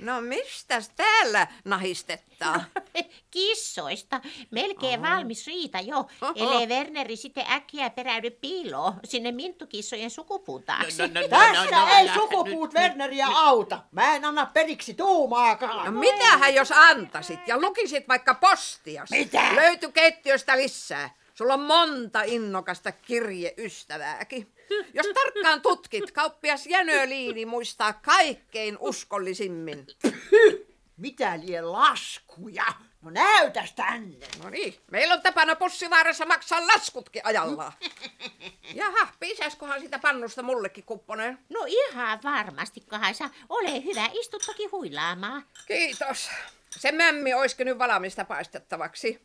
no mistäs täällä nahistettaa? Kissoista. Melkein valmis riita jo, ellei Werneri sitten äkkiä peräydy piiloon sinne minttukissojen sukupuun taakse. No, no, no, Tässä no, no, ei älä- sukupuut nyt- Werneriä auta. Mä en anna periksi tuumaakaan. No mitähän jos antaisit ja lukisit vaikka postias? Mitä? Löytyi keittiöstä lisää. Sulla on monta innokasta kirjeystävääkin. Jos tarkkaan tutkit, kauppias Jänöliini muistaa kaikkein uskollisimmin. Mitä lie laskuja? No näytäs tänne. No niin, meillä on tapana pussivaarassa maksaa laskutkin ajallaan. Jaha, piisaskohan sitä pannusta mullekin kupponen? No ihan varmasti, Kaisa. Ole hyvä, istu toki huilaamaan. Kiitos. Se mämmi olisikin nyt valmista paistettavaksi.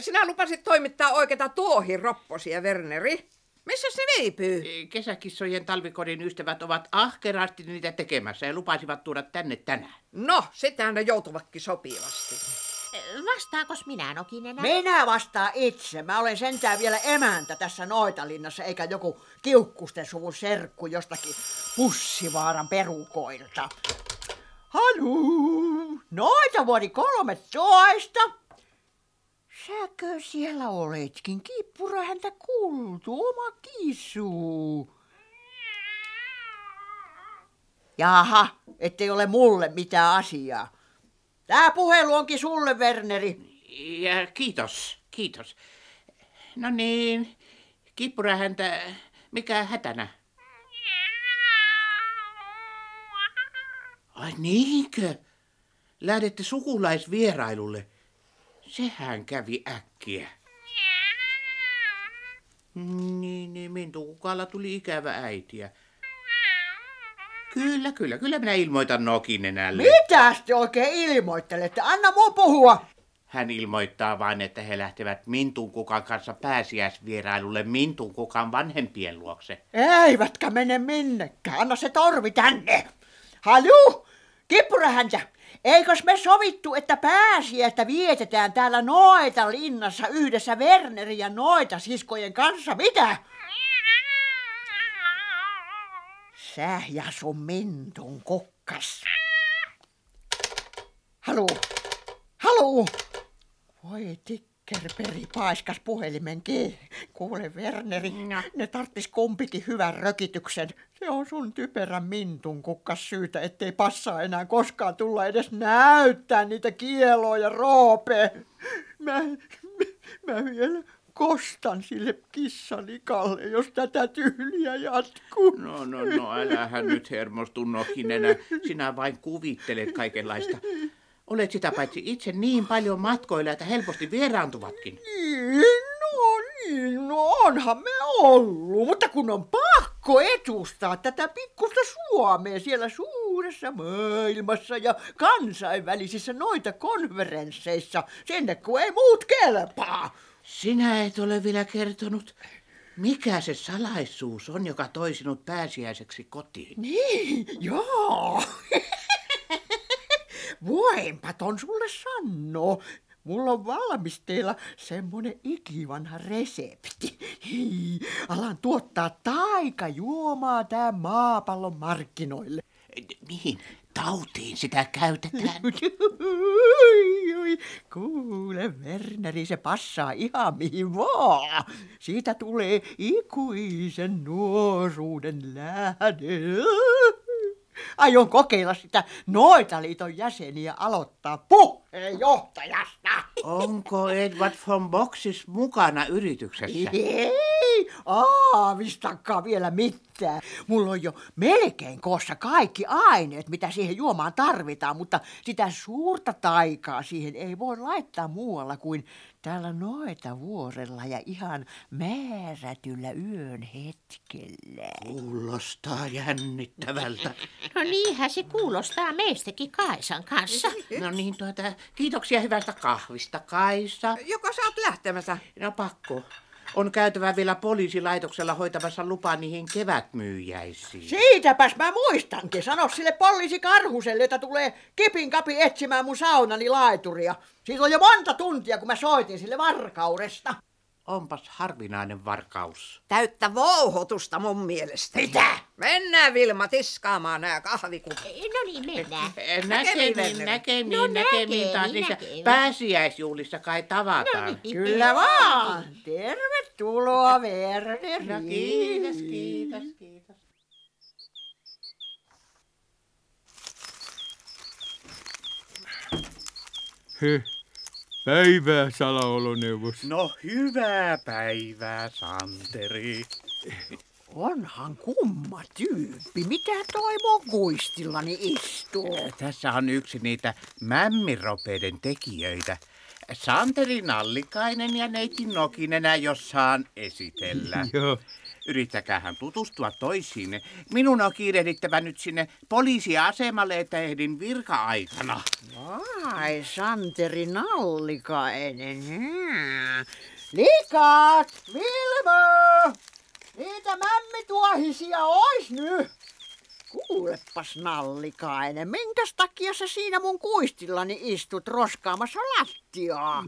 Sinä lupasit toimittaa oikeita tuohiropposia, Werneri. Missä se viipyy? Kesäkissojen talvikodin ystävät ovat ahkerasti niitä tekemässä ja lupasivat tuoda tänne tänään. No, sitähän ne joutuvatkin sopivasti. Vastaakos minä nokinenä? Minä vastaan itse. Mä olen sentään vielä emäntä tässä Noitalinnassa, eikä joku kiukkusten suvun serkku jostakin pussivaaran perukoilta. Halu! noita vuori 13. Säkö siellä oletkin? Kippura häntä kuultu, oma kisu. Jaha, ettei ole mulle mitään asiaa. Tää puhelu onkin sulle, Werneri. Ja kiitos, kiitos. No niin, kippura häntä, mikä hätänä? Ai niinkö? Lähdette sukulaisvierailulle. Sehän kävi äkkiä. Niin, niin, Mintu kukalla tuli ikävä äitiä. Kyllä, kyllä, kyllä minä ilmoitan Nokinenälle. Mitä te oikein ilmoittelette? Anna mun puhua. Hän ilmoittaa vain, että he lähtevät Mintun kukan kanssa pääsiäisvierailulle Mintun kukan vanhempien luokse. Eivätkä mene minnekään. Anna se torvi tänne. Halu! Kippura häntä. Eikös me sovittu, että pääsiäistä vietetään täällä Noita linnassa yhdessä Wernerin ja Noita siskojen kanssa? Mitä? Sä ja sun Mintun kukkas. Halu! Halu! Voi tikkerperi paiskas puhelimen kiinni. Kuule Werneri, no. ne tarttis kumpikin hyvän rökityksen. Se on sun typerän mintun kukkas syytä, ettei passaa enää koskaan tulla edes näyttää niitä kieloja roope. Mä, mä, mä vielä kostan sille kissalikalle, jos tätä tyyliä jatkuu. No, no, no, älähän nyt hermostu Nokinenä. Sinä vain kuvittelet kaikenlaista. Olet sitä paitsi itse niin paljon matkoilla, että helposti vieraantuvatkin. Niin, no niin, no onhan me ollut, mutta kun on pakko etustaa tätä pikkusta Suomea siellä suuressa maailmassa ja kansainvälisissä noita konferensseissa, sinne kun ei muut kelpaa. Sinä et ole vielä kertonut, mikä se salaisuus on, joka toi sinut pääsiäiseksi kotiin. Niin, joo. Voinpa ton sulle sanoo. Mulla on valmisteilla semmonen ikivanha resepti. Hii, alan tuottaa taikajuomaa tää maapallon markkinoille. Mihin tautiin sitä käytetään? Kuule, Werneri, se passaa ihan mihin vaan. Siitä tulee ikuisen nuoruuden lähde. Aion kokeilla sitä Noitaliiton jäseniä aloittaa puheenjohtajasta. Onko Edward von Boxis mukana yrityksessä? Ei, aavistakaan vielä mitään. Mulla on jo melkein koossa kaikki aineet, mitä siihen juomaan tarvitaan, mutta sitä suurta taikaa siihen ei voi laittaa muualla kuin täällä noita vuorella ja ihan määrätyllä yön hetkellä. Kuulostaa jännittävältä. No niinhän se kuulostaa meistäkin Kaisan kanssa. No niin, tuota, kiitoksia hyvästä kahvista, Kaisa. Joka sä oot lähtemässä. No pakko. On käytävä vielä poliisilaitoksella hoitamassa lupa niihin kevätmyyjäisiin. Siitäpäs mä muistankin. Sano sille poliisi Karhuselle, että tulee kipin kapi etsimään mun saunani laituria. Siitä on jo monta tuntia, kun mä soitin sille varkaudesta. Onpas harvinainen varkaus. Täyttä vouhotusta mun mielestä. Mitä? Mennään Vilma tiskaamaan nämä kahvikupit. No niin, mennään. Näkemiin, Verneri. näkemiin, No näkemiin taas näkemiin, niissä näkemiin. pääsiäisjuhlissa kai tavataan. No niin. Kyllä vaan. Tervetuloa, Werneri. No kiitos, kiitos, kiitos. He, päivää salaoloneuvos. No hyvää päivää, Santeri. Onhan kumma tyyppi. Mitä toi mun kuistillani istuu? Tässä on yksi niitä mämmiropeiden tekijöitä. Santeri Nallikainen ja neiti Nokinenä, jos saan esitellä. Joo. Yrittäkäähän tutustua toisiinne. Minun on kiirehdittävä nyt sinne poliisiasemalle, että ehdin virka-aikana. Ai, Santeri Nallikainen. Likat! Vilmo! Niitä mämmituohisia ois nyt! Kuulepas Nallikainen, minkäs takia sä siinä mun kuistillani istut roskaamassa lattiaa?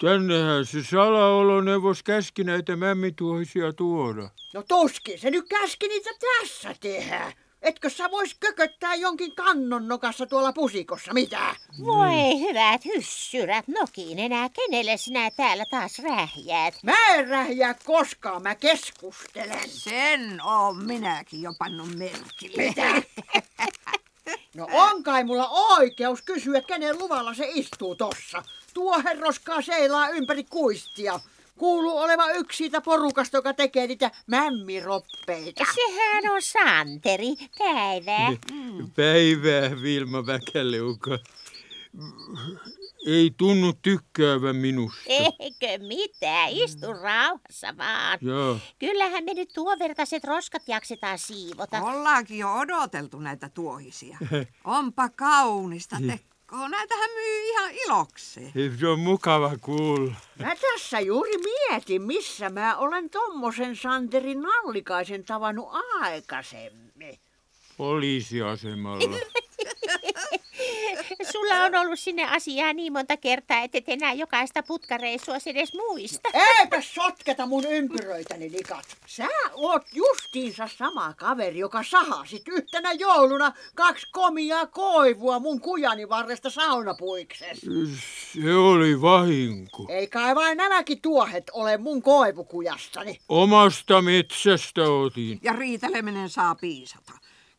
Tännehän se salaoloneuvos käski näitä mämmituohisia tuoda. No tuskin se nyt käski niitä tässä tehdä. Etkö sä vois kököttää jonkin kannon nokassa tuolla pusikossa, mitä? Voi hyvät hyssyrät, nokin enää kenelle sinä täällä taas rähjäät? Mä en rähjää koskaan, mä keskustelen. Sen on minäkin jo pannut merkille. Mitä? No on kai mulla oikeus kysyä, kenen luvalla se istuu tossa. Tuo herroskaa seilaa ympäri kuistia. Kuuluu oleva yksi siitä porukasta, joka tekee niitä mämmiroppeita. Sehän on Santeri, päivää. Päivää, Vilma Väkäleuka. Ei tunnu tykkäävän minusta. Eikö mitään, istu rauhassa vaan. Joo. Kyllähän me nyt tuovertaiset roskat jaksetaan siivota. Ollaankin jo odoteltu näitä tuohisia. Onpa kaunista tekkoa. Näitähän myy ihan ilokseen. Se on mukava kuulla. Mä tässä juuri mietin, missä mä olen tommosen Santeri Nallikaisen tavannut aikaisemmin. Poliisiasemalla. Sulla on ollut sinne asiaa niin monta kertaa, että et enää jokaista putkareissua edes muista. Eipä sotketa mun ympyröitäni, Nikat. Sä oot justiinsa sama kaveri, joka sahasit yhtenä jouluna kaksi komiaa koivua mun kujani varresta saunapuiksessa. Se oli vahinko. Ei kai vain nämäkin tuohet ole mun koivukujastani. Omasta metsästä otin. Ja riiteleminen saa piisata.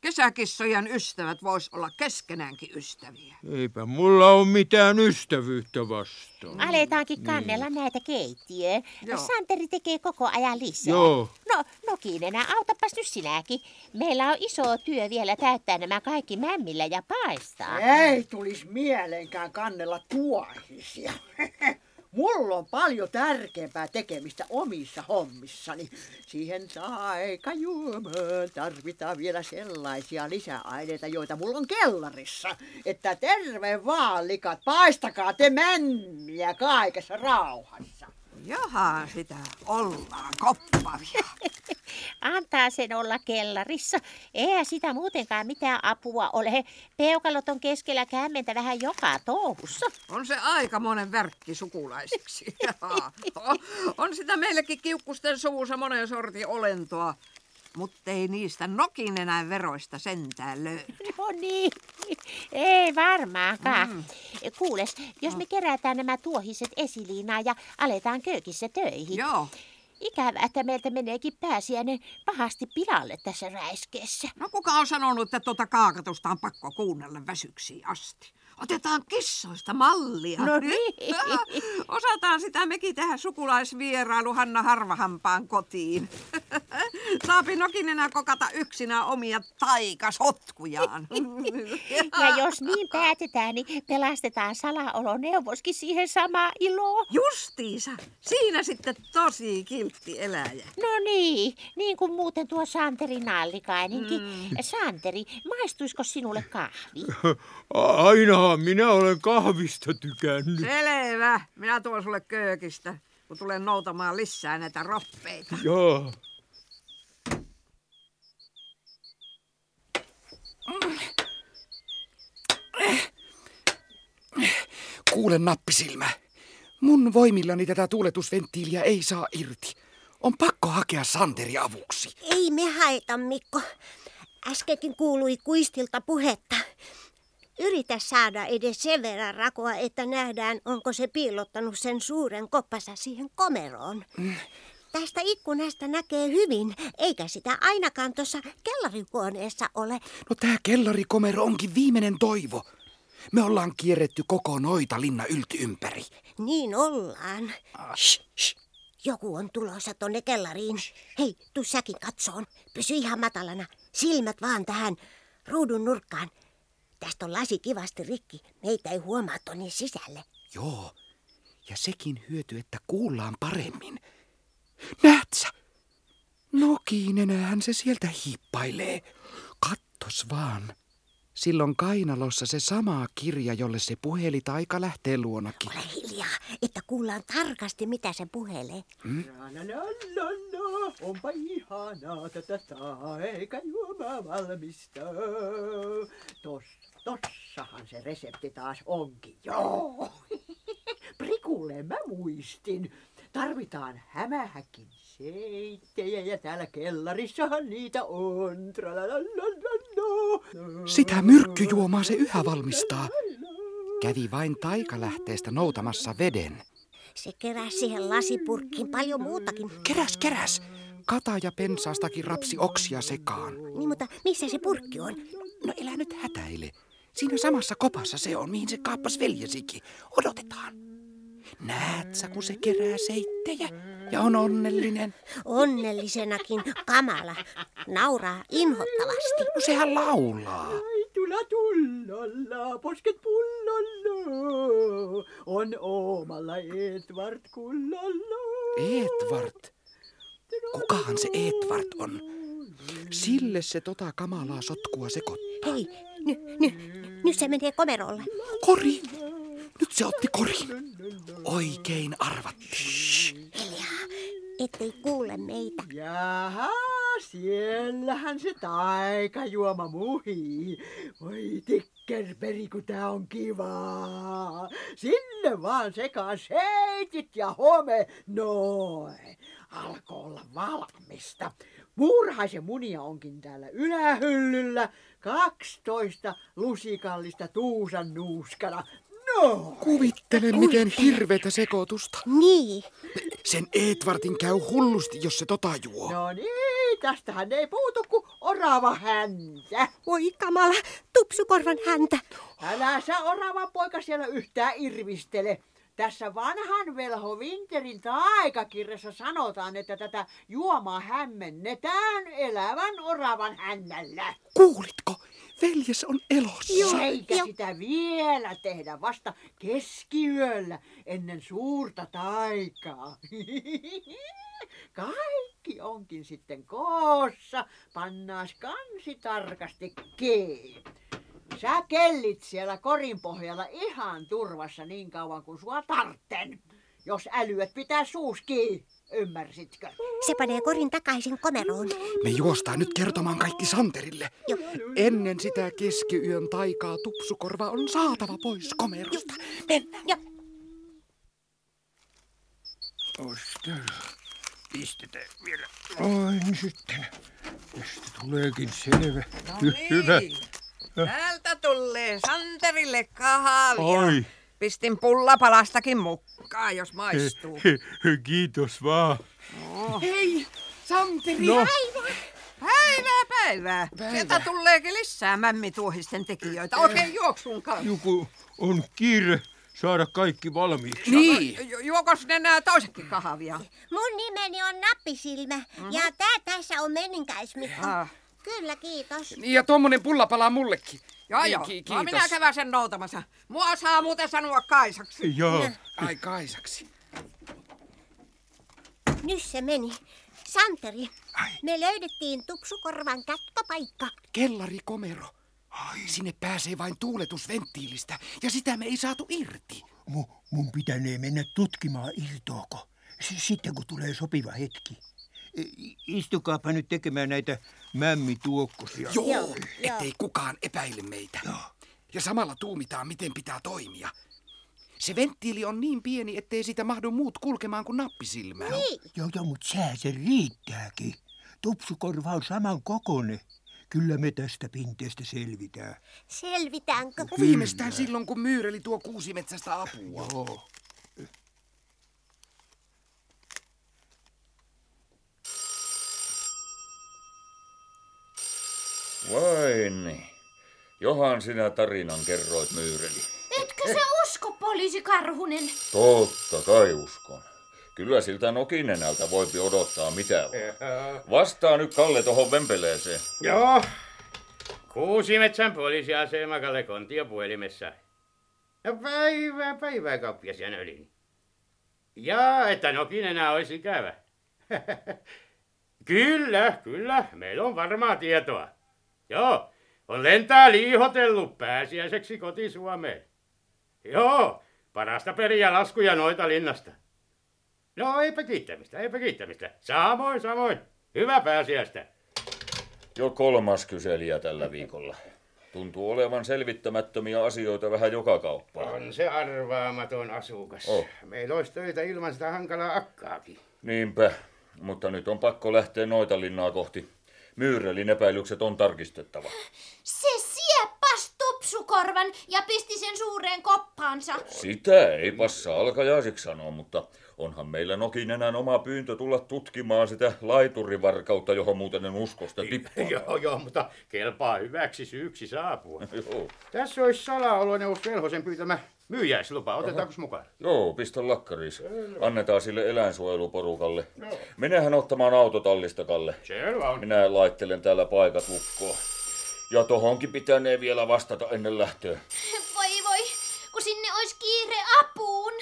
Kesäkissojen ystävät vois olla keskenäänkin ystäviä. Eipä mulla ole mitään ystävyyttä vastaan. Aletaankin kannella näitä keittiöön. Joo. Santeri tekee koko ajan lisää. Joo. No, Nokinenä, autapas nyt sinäkin. Meillä on iso työ vielä täyttää nämä kaikki mämmillä ja paistaa. Ei tulis mieleenkään kannella tuohisia. Mulla on paljon tärkeämpää tekemistä omissa hommissani. Siihen taikajuomaan tarvitaan vielä sellaisia lisäaineita, joita mulla on kellarissa. Että terve vaan, likat, paistakaa te männiä kaikessa rauhassa. Jaha, sitä ollaan koppavia. Antaa sen olla kellarissa. Eihän sitä muutenkaan mitään apua ole. Peukalot on keskellä kämmentä vähän joka touhussa. On se aika monen värkki sukulaisiksi. Jaha. on sitä meillekin kiukkusten suvussa monen sorti olentoa. Mutta ei niistä nokin enää veroista sentään löydy. No niin, ei varmaankaan. Mm. Kuules, jos me kerätään nämä tuohiset esiliinaan ja aletaan köökissä töihin. Joo. Ikävä, että meiltä meneekin pääsiäinen pahasti pilalle tässä räiskeessä. No kuka on sanonut, että tuota kaakatusta on pakko kuunnella väsyksiin asti? Otetaan kissoista mallia. No niin. Osataan sitä mekin tehdä sukulaisvierailu Hanna Harvahampaan kotiin. Saapi Nokinenä kokata yksinä omia taikasotkujaan. Ja jos niin päätetään, niin pelastetaan salaoloneuvoskin siihen samaan iloon. Justiisa, siinä sitten tosi kiltti eläjä. No niin, niin kuin muuten tuo Santeri Nallikainenkin. Mm. Santeri, maistuisiko sinulle kahvi? Ainahan minä olen kahvista tykännyt. Selvä, minä tuon sulle köökistä, kun tulen noutamaan lisää näitä roppeita. Joo. Kuule nappisilmä. Mun voimillani tätä tuuletusventtiiliä ei saa irti. On pakko hakea Santeri avuksi. Ei me haeta, Mikko. Äskenkin kuului kuistilta puhetta. Yritä saada edes sen verran rakoa, että nähdään, onko se piilottanut sen suuren koppansa siihen komeroon. Mm. Tästä ikkunasta näkee hyvin, eikä sitä ainakaan tuossa kellarihuoneessa ole. No tää kellarikomero onkin viimeinen toivo. Me ollaan kierretty koko noita linna ylty ympäri. Niin ollaan. Shh, shh. Joku on tulossa tonne kellariin. Hei, tuu säkin katsoon. Pysy ihan matalana. Silmät vaan tähän ruudun nurkkaan. Tästä on lasi kivasti rikki. Meitä ei huomaa tonne sisälle. Joo, ja sekin hyöty, että kuullaan paremmin. Näet sä? Nokiinenähän se sieltä hiippailee. Kattos vaan. Silloin kainalossa se sama kirja, jolle se puheli taika lähtee luonakin. Ole hiljaa, että kuullaan tarkasti, mitä se puhelee. Hmm? Onpa ihanaa tätä eikä juomaa valmista. Tos, tossahan se resepti taas onkin. Joo. Prikulle mä muistin. Tarvitaan hämähäkin seittejä ja täällä kellarissahan niitä on. Sitä myrkkyjuomaa se yhä valmistaa. Kävi vain taikalähteestä noutamassa veden. Se keräsi siihen lasipurkkiin paljon muutakin. Keräs, keräs. Kata ja pensaastakin rapsi oksia sekaan. Niin, mutta missä se purkki on? No elä nyt hätäile. Siinä samassa kopassa se on, mihin se kaappas veljesikin. Odotetaan. Näet sä, kun se kerää seittejä ja on onnellinen? Onnellisenakin kamala. Nauraa inhottavasti. No sehän laulaa. Tula tullalla, posket pullolla, on omalla Edvard kullalla. Edvard. Kukahan se Edvard on? Sille se tota kamalaa sotkua sekoittaa. Hei, nyt ny, nyt se menee komerolle. Kori! Nyt se otti kori. Oikein arvattiin. Hiljaa, ettei kuule meitä. Jaha, siellähän se taikajuoma muhii. Voi tikkerperi, kun tää on kivaa. Sinne vaan sekaan seitit ja home. Noin, alkoi olla valmista. Muurahaisen munia onkin täällä ylähyllyllä. 12 lusikallista tuusan nuuskana. No, Kuvittele, miten hirvetä sekoitusta. Niin. Sen Edvardin käy hullusti, jos se tota juo. no niin, tästähän ei puutu kuin orava häntä. Oi kamala, tupsukorvan häntä. Älä sä orava poika siellä yhtään irvistele. Tässä vanhan velho Winterin taikakirjassa sanotaan, että tätä juomaa hämmennetään elävän oravan hännällä. Kuulitko? Veljes on elossa. Eikä sitä vielä tehdä vasta keskiyöllä ennen suurta taikaa. Kaikki onkin sitten koossa. Pannaas kansi tarkasti kiinni. Sä kellit siellä korin pohjalla ihan turvassa niin kauan kuin sua tartten. Jos älyät pitää suus kiinni, ymmärsitkö? Se panee korin takaisin komeroon. Me juostaan nyt kertomaan kaikki Santerille. Jo. Ennen sitä keskiyön taikaa tupsukorva on saatava pois komerosta. Mennään. Jo. Osta. Pistetään vielä noin sitten. Tästä tuleekin selvä. No Hy- Hyvä. niin. Täältä tulee Santerille kahvia. Oi. Pistin pullapalastakin mukaan, jos maistuu. Kiitos vaan. Hei, Santeri! No, Päivää, päivää. Sieltä tuleekin lisää mämmituohisten tekijöitä. Oikein juoksun kanssa. joku on kiire saada kaikki valmiiksi. Niin. Ju- juokos ne nää toisetkin kahvia? Mun nimeni on Nappisilmä ja tää tässä on meninkäismikko. Kyllä, kiitos. Ja tommonen pulla palaa mullekin. Joo, Niin, joo. ki- No, minä kiitos. kävän sen noutamassa. Mua saa muuten sanoa Kaisaksi. Joo. Ai Kaisaksi. Nyt se meni. Santeri, me löydettiin tupsukorvan kätköpaikka. Kellari komero. Sinne pääsee vain tuuletusventtiilistä ja sitä me ei saatu irti. Mu, mun pitänee mennä tutkimaan irtoako. S- sitten kun tulee sopiva hetki. Istukaapa nyt tekemään näitä mämmituokkosia. Joo, ettei kukaan epäile meitä. Ja samalla tuumitaan, miten pitää toimia. Se venttiili on niin pieni, ettei sitä mahdu muut kulkemaan kuin nappisilmään. Niin. Joo, joo, mutta sää se riittääkin. Tupsukorva on saman kokoinen. Kyllä me tästä pinteestä selvitään. Selvitäänkö? Viimeistään silloin, kun myyreli tuo kuusimetsästä apua. Joo. Vai niin. Johan sinä tarinan kerroit, Myyreli. Etkö se usko, poliisi Karhunen? Totta kai uskon. Kyllä siltä nokinenältä voipi odottaa mitä vaan. Vastaa nyt Kalle tohon vempeleeseen. Joo. Kuusimetsän poliisiasema Kalle Kontio puhelimessa. Ja päivää, päivää kauppias Jänölin. Ja että Nokinenä olisi ikävä. kyllä, kyllä, meillä on varmaa tietoa. Joo, on lentää liihotellut pääsiäiseksi koti Suomeen. Joo, parasta periä laskuja noita linnasta. No eipä kiittämistä, eipä kiittämistä. Samoin, samoin. Hyvä pääsiäistä. Jo kolmas kyselijä tällä viikolla. Tuntuu olevan selvittämättömiä asioita vähän joka kauppaan. On se arvaamaton asukas. Oh. Meillä olisi töitä ilman sitä hankalaa akkaakin. Niinpä, mutta nyt on pakko lähteä noita linnaa kohti. Myyrelin epäilykset on tarkistettava. Se sieppas tupsukorvan ja pisti sen suureen koppaansa. Sitä ei passa alkajaisiksi sanoa, mutta onhan meillä nokin enää oma pyyntö tulla tutkimaan sitä laiturivarkautta, johon muuten en usko sitä tippaa. joo, joo, mutta kelpaa hyväksi syyksi saapua. Joo. Tässä olisi salaoloneuvos Velhosen pyytämä myyjäislupa. Otetaanko mukaan? Joo, pistä lakkariis. Annetaan sille eläinsuojeluporukalle. Menehän ottamaan autotallista, Kalle. Selvä on. Minä laittelen täällä paikat lukkoon. Ja tohonkin pitänee vielä vastata ennen lähtöä. Voi voi, kun sinne olisi kiire apuun.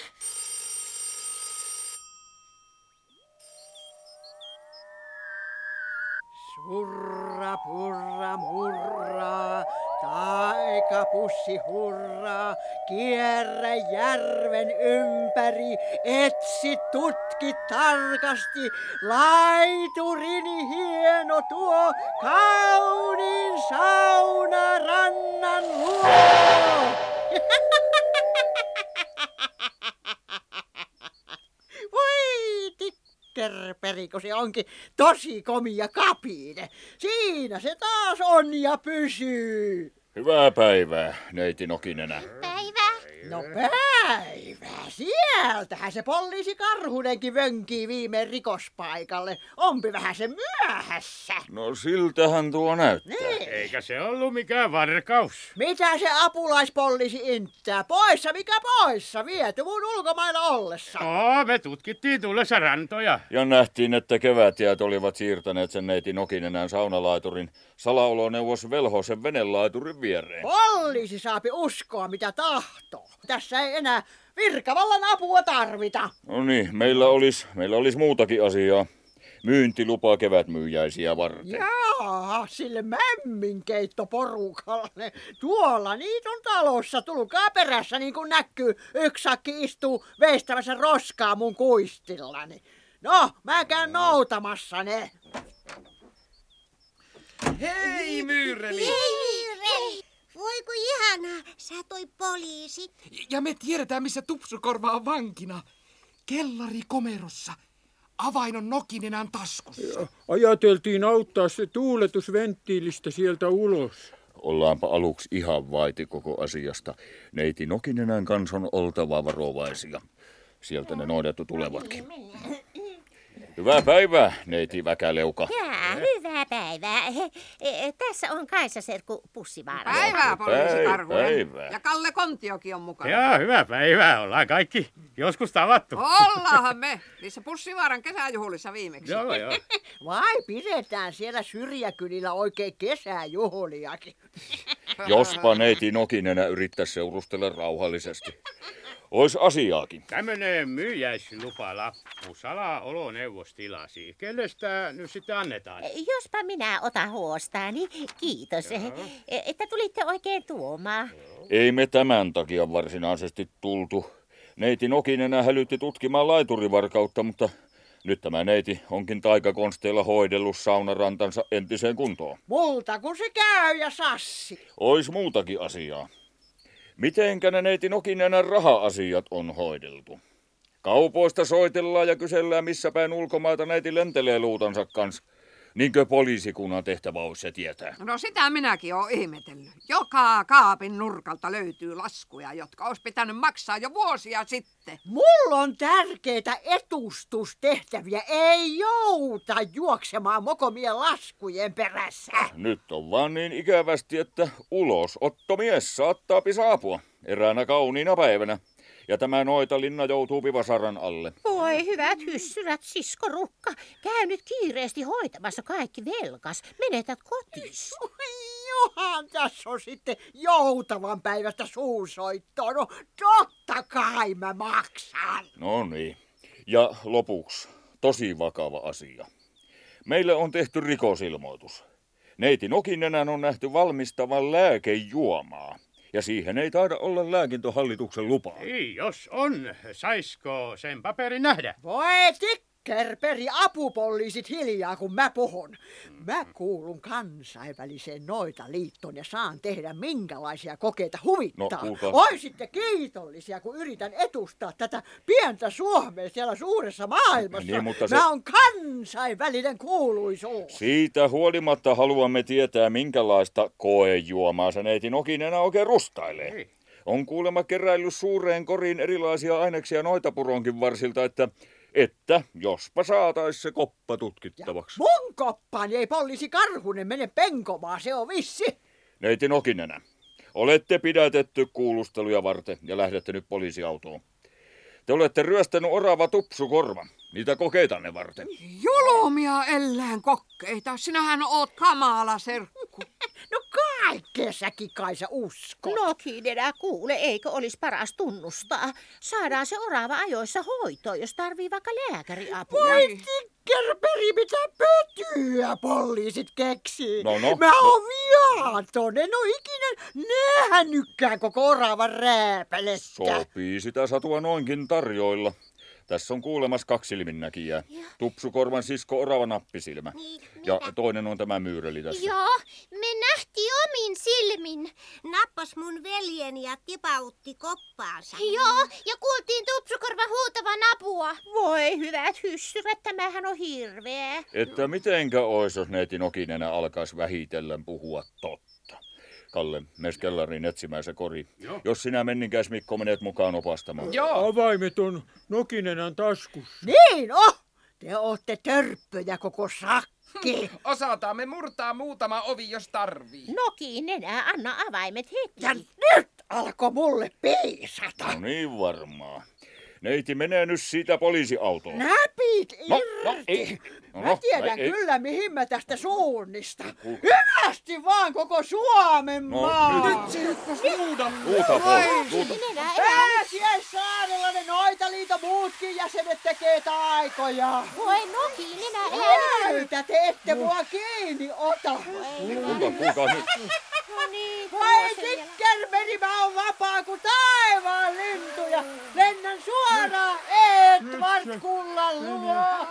Surra purra murra, taikapussi hurra, kierrä järven ympäri, etsi tutki tarkasti, laiturini hieno tuo, kauniin saunarannan luo. tikkerperi, kun se onkin tosi komia kapiine. Siinä se taas on ja pysyy. Hyvää päivää, neiti Nokinenä. Päivä. No päivä, sieltähän se poliisi Karhunenkin vönkii viime rikospaikalle. Onpi vähän se myöhässä. No siltähän tuo näyttää. Niin. Eikä se ollut mikään varkaus. Mitä se apulaispoliisi inttää? Poissa mikä poissa? Viety mun ulkomailla ollessa. Oo, me tutkittiin tullessa rantoja. Ja nähtiin, että kevätjäät olivat siirtäneet sen neiti Nokinenän saunalaiturin salaoloneuvos Velhosen venelaiturin viereen. Poliisi saapi uskoa mitä tahtoo. Tässä ei enää virkavallan apua tarvita. No niin, meillä olisi, meillä olisi muutakin asiaa. Myyntilupa kevätmyyjäisiä varten. Jaa, sille mämminkeittoporukalle. Tuolla niitä on talossa. Tulkaa perässä niin kuin näkyy. Yksi sakki istuu veistämässä roskaa mun kuistillani. No, mä käyn noutamassa ne. Hei Myyreli! Hei, voi kun ihanaa, sä toi poliisi. Ja me tiedetään, missä Tupsukorva on vankina. Kellari komerossa. Avain on Nokinenän taskussa. Ajateltiin auttaa se tuuletusventtiilistä sieltä ulos. Ollaanpa aluksi ihan vaiti koko asiasta. Neiti Nokinenän kanssa on oltava varovaisia. Sieltä ne noidattu tulevatkin. Hyvää päivää, neiti Väkäleuka. Jaa, hyvää päivää. He, e, tässä on Kaisa Serkku Pussivaara. Päivää, poliisi Päivää, Karhunen. Ja Kalle Kontiokin on mukana. Joo, hyvää päivää. Ollaan kaikki joskus tavattu. Ollaanhan me. Niissä Pussivaaran kesäjuhlissa viimeksi. Joo, joo. Vai pidetään siellä syrjäkylillä oikein kesäjuhliakin. Jospa neiti Nokinenä yrittäisi seurustella rauhallisesti. Ois asiaakin. Tämmönen myyjäislupalappu salaoloneuvos tilasi. Kelle sitä nyt sitten annetaan? Jospa minä otan huostaani. Kiitos, e, että tulitte oikein tuomaan. Ei me tämän takia varsinaisesti tultu. Neiti Nokinenä hälytti tutkimaan laiturivarkautta, mutta nyt tämä neiti onkin taikakonsteilla hoidellut saunarantansa entiseen kuntoon. Multa kun se käy ja sassi. Ois muutakin asiaa. Mitenkä ne neiti Nokinenän raha-asiat on hoideltu? Kaupoista soitellaan ja kysellään, missä päin ulkomaita neiti lentelee luutansa kanssa. Niinkö poliisikunnan tehtävä olisi se tietää? No sitä minäkin olen ihmetellyt. Joka kaapin nurkalta löytyy laskuja, jotka olisi pitänyt maksaa jo vuosia sitten. Mulla on tärkeitä etustustehtäviä. Ei jouta juoksemaan mokomien laskujen perässä. Nyt on vaan niin ikävästi, että ulosottomies saattaa saapua eräänä kauniina päivänä. Ja tämä noitalinna joutuu pivasaran alle. Voi hyvät hyssyrät, sisko Rukka. Käy nyt kiireesti hoitamassa kaikki velkas. Menetät kotis. Johan tässä on sitten joutavan päivästä suusoittoa. No totta kai mä maksan. No niin. Ja lopuksi, tosi vakava asia. Meille on tehty rikosilmoitus. Neiti Nokinenän on nähty valmistavan lääkejuomaa. Ja siihen ei taida olla lääkintöhallituksen lupaa. Ei, jos on. Saisko sen paperin nähdä? Voi Tikkerperi apupoliisit hiljaa, kun mä puhun. Mä kuulun kansainväliseen noitaliittoon ja saan tehdä minkälaisia kokeita huvittaa. No, kuulkaa. Oisitte kiitollisia, kun yritän etustaa tätä pientä Suomea siellä suuressa maailmassa. Niin, mutta se- Mä oon kansainvälinen kuuluisuus. Siitä huolimatta haluamme tietää, minkälaista koejuomaa se neiti Nokinen oikein rustailee. On kuulemma keräillyt suureen koriin erilaisia aineksia noita puronkin varsilta, että, että jospa saatais se koppa tutkittavaksi. Mun koppaani ei poliisi Karhunen mene penkomaan, se on vissi. Neiti Nokinenä, olette pidätetty kuulusteluja varten ja lähdette nyt poliisiautoon. Te olette ryöstänyt orava tupsukorva, niitä kokeitanne varten. Julumia ellään kokkeita. Sinähän oot kamala serkku. No kaikkea säkin kai sä uskot. Nokinen, kuule, eikö olisi paras tunnustaa? Saadaan se orava ajoissa hoitoon, jos tarvii vaikka lääkäriapua. Voi tikkerperi, mitä pötyä poliisit keksii. No, no, Mä no. oon viaton, en oo ikinä nähnytkään koko oravan rääpälettä. Sopii sitä satua noinkin tarjoilla. Tässä on kuulemas kaksi silminnäkijää. Tupsukorvan sisko orava nappisilmä. Ja toinen on tämä myyreli tässä. Joo, me nähti omin silmin. Nappas mun veljeni ja tipautti koppaansa. Joo, ja kuultiin Tupsukorvan huutavan apua. Voi hyvät hyssyrät, tämähän on hirveä. Että mitenkä ois, jos neiti Nokinenä alkaisi vähitellen puhua totta. Kalle, mes kellariin etsimään se kori. Joo. Jos sinä menninkäis Mikko menet mukaan opastamaan. Avaimet on Nokinenän taskussa. Niin oh, te ootte törppöjä koko sakki. Osataan me murtaa muutama ovi, jos tarvii. Nokinen, anna avaimet heti. Ja nyt alkoi mulle piisata. No niin varmaan. Neiti menee nyt siitä poliisiautoon. Näpit No, irti. no, ei. No, Mä no, tiedän ei, ei. kyllä, mihin mä tästä suunnista. Kuulkaa. Hyvästi vaan koko Suomen No, maa. nyt. Huuta pois, huuta. Pääsiäissaarella ne Noitaliiton muutkin jäsenet tekee taikoja. Voi Nokinen, Näytä, te ette mua kiinni ota. Kuulkaa, kuulkaa nyt. No niin, Voi tikkermeri, mä oon vapaa kuin taivaan lintu ja lennän suoraan Edward Kullan luo.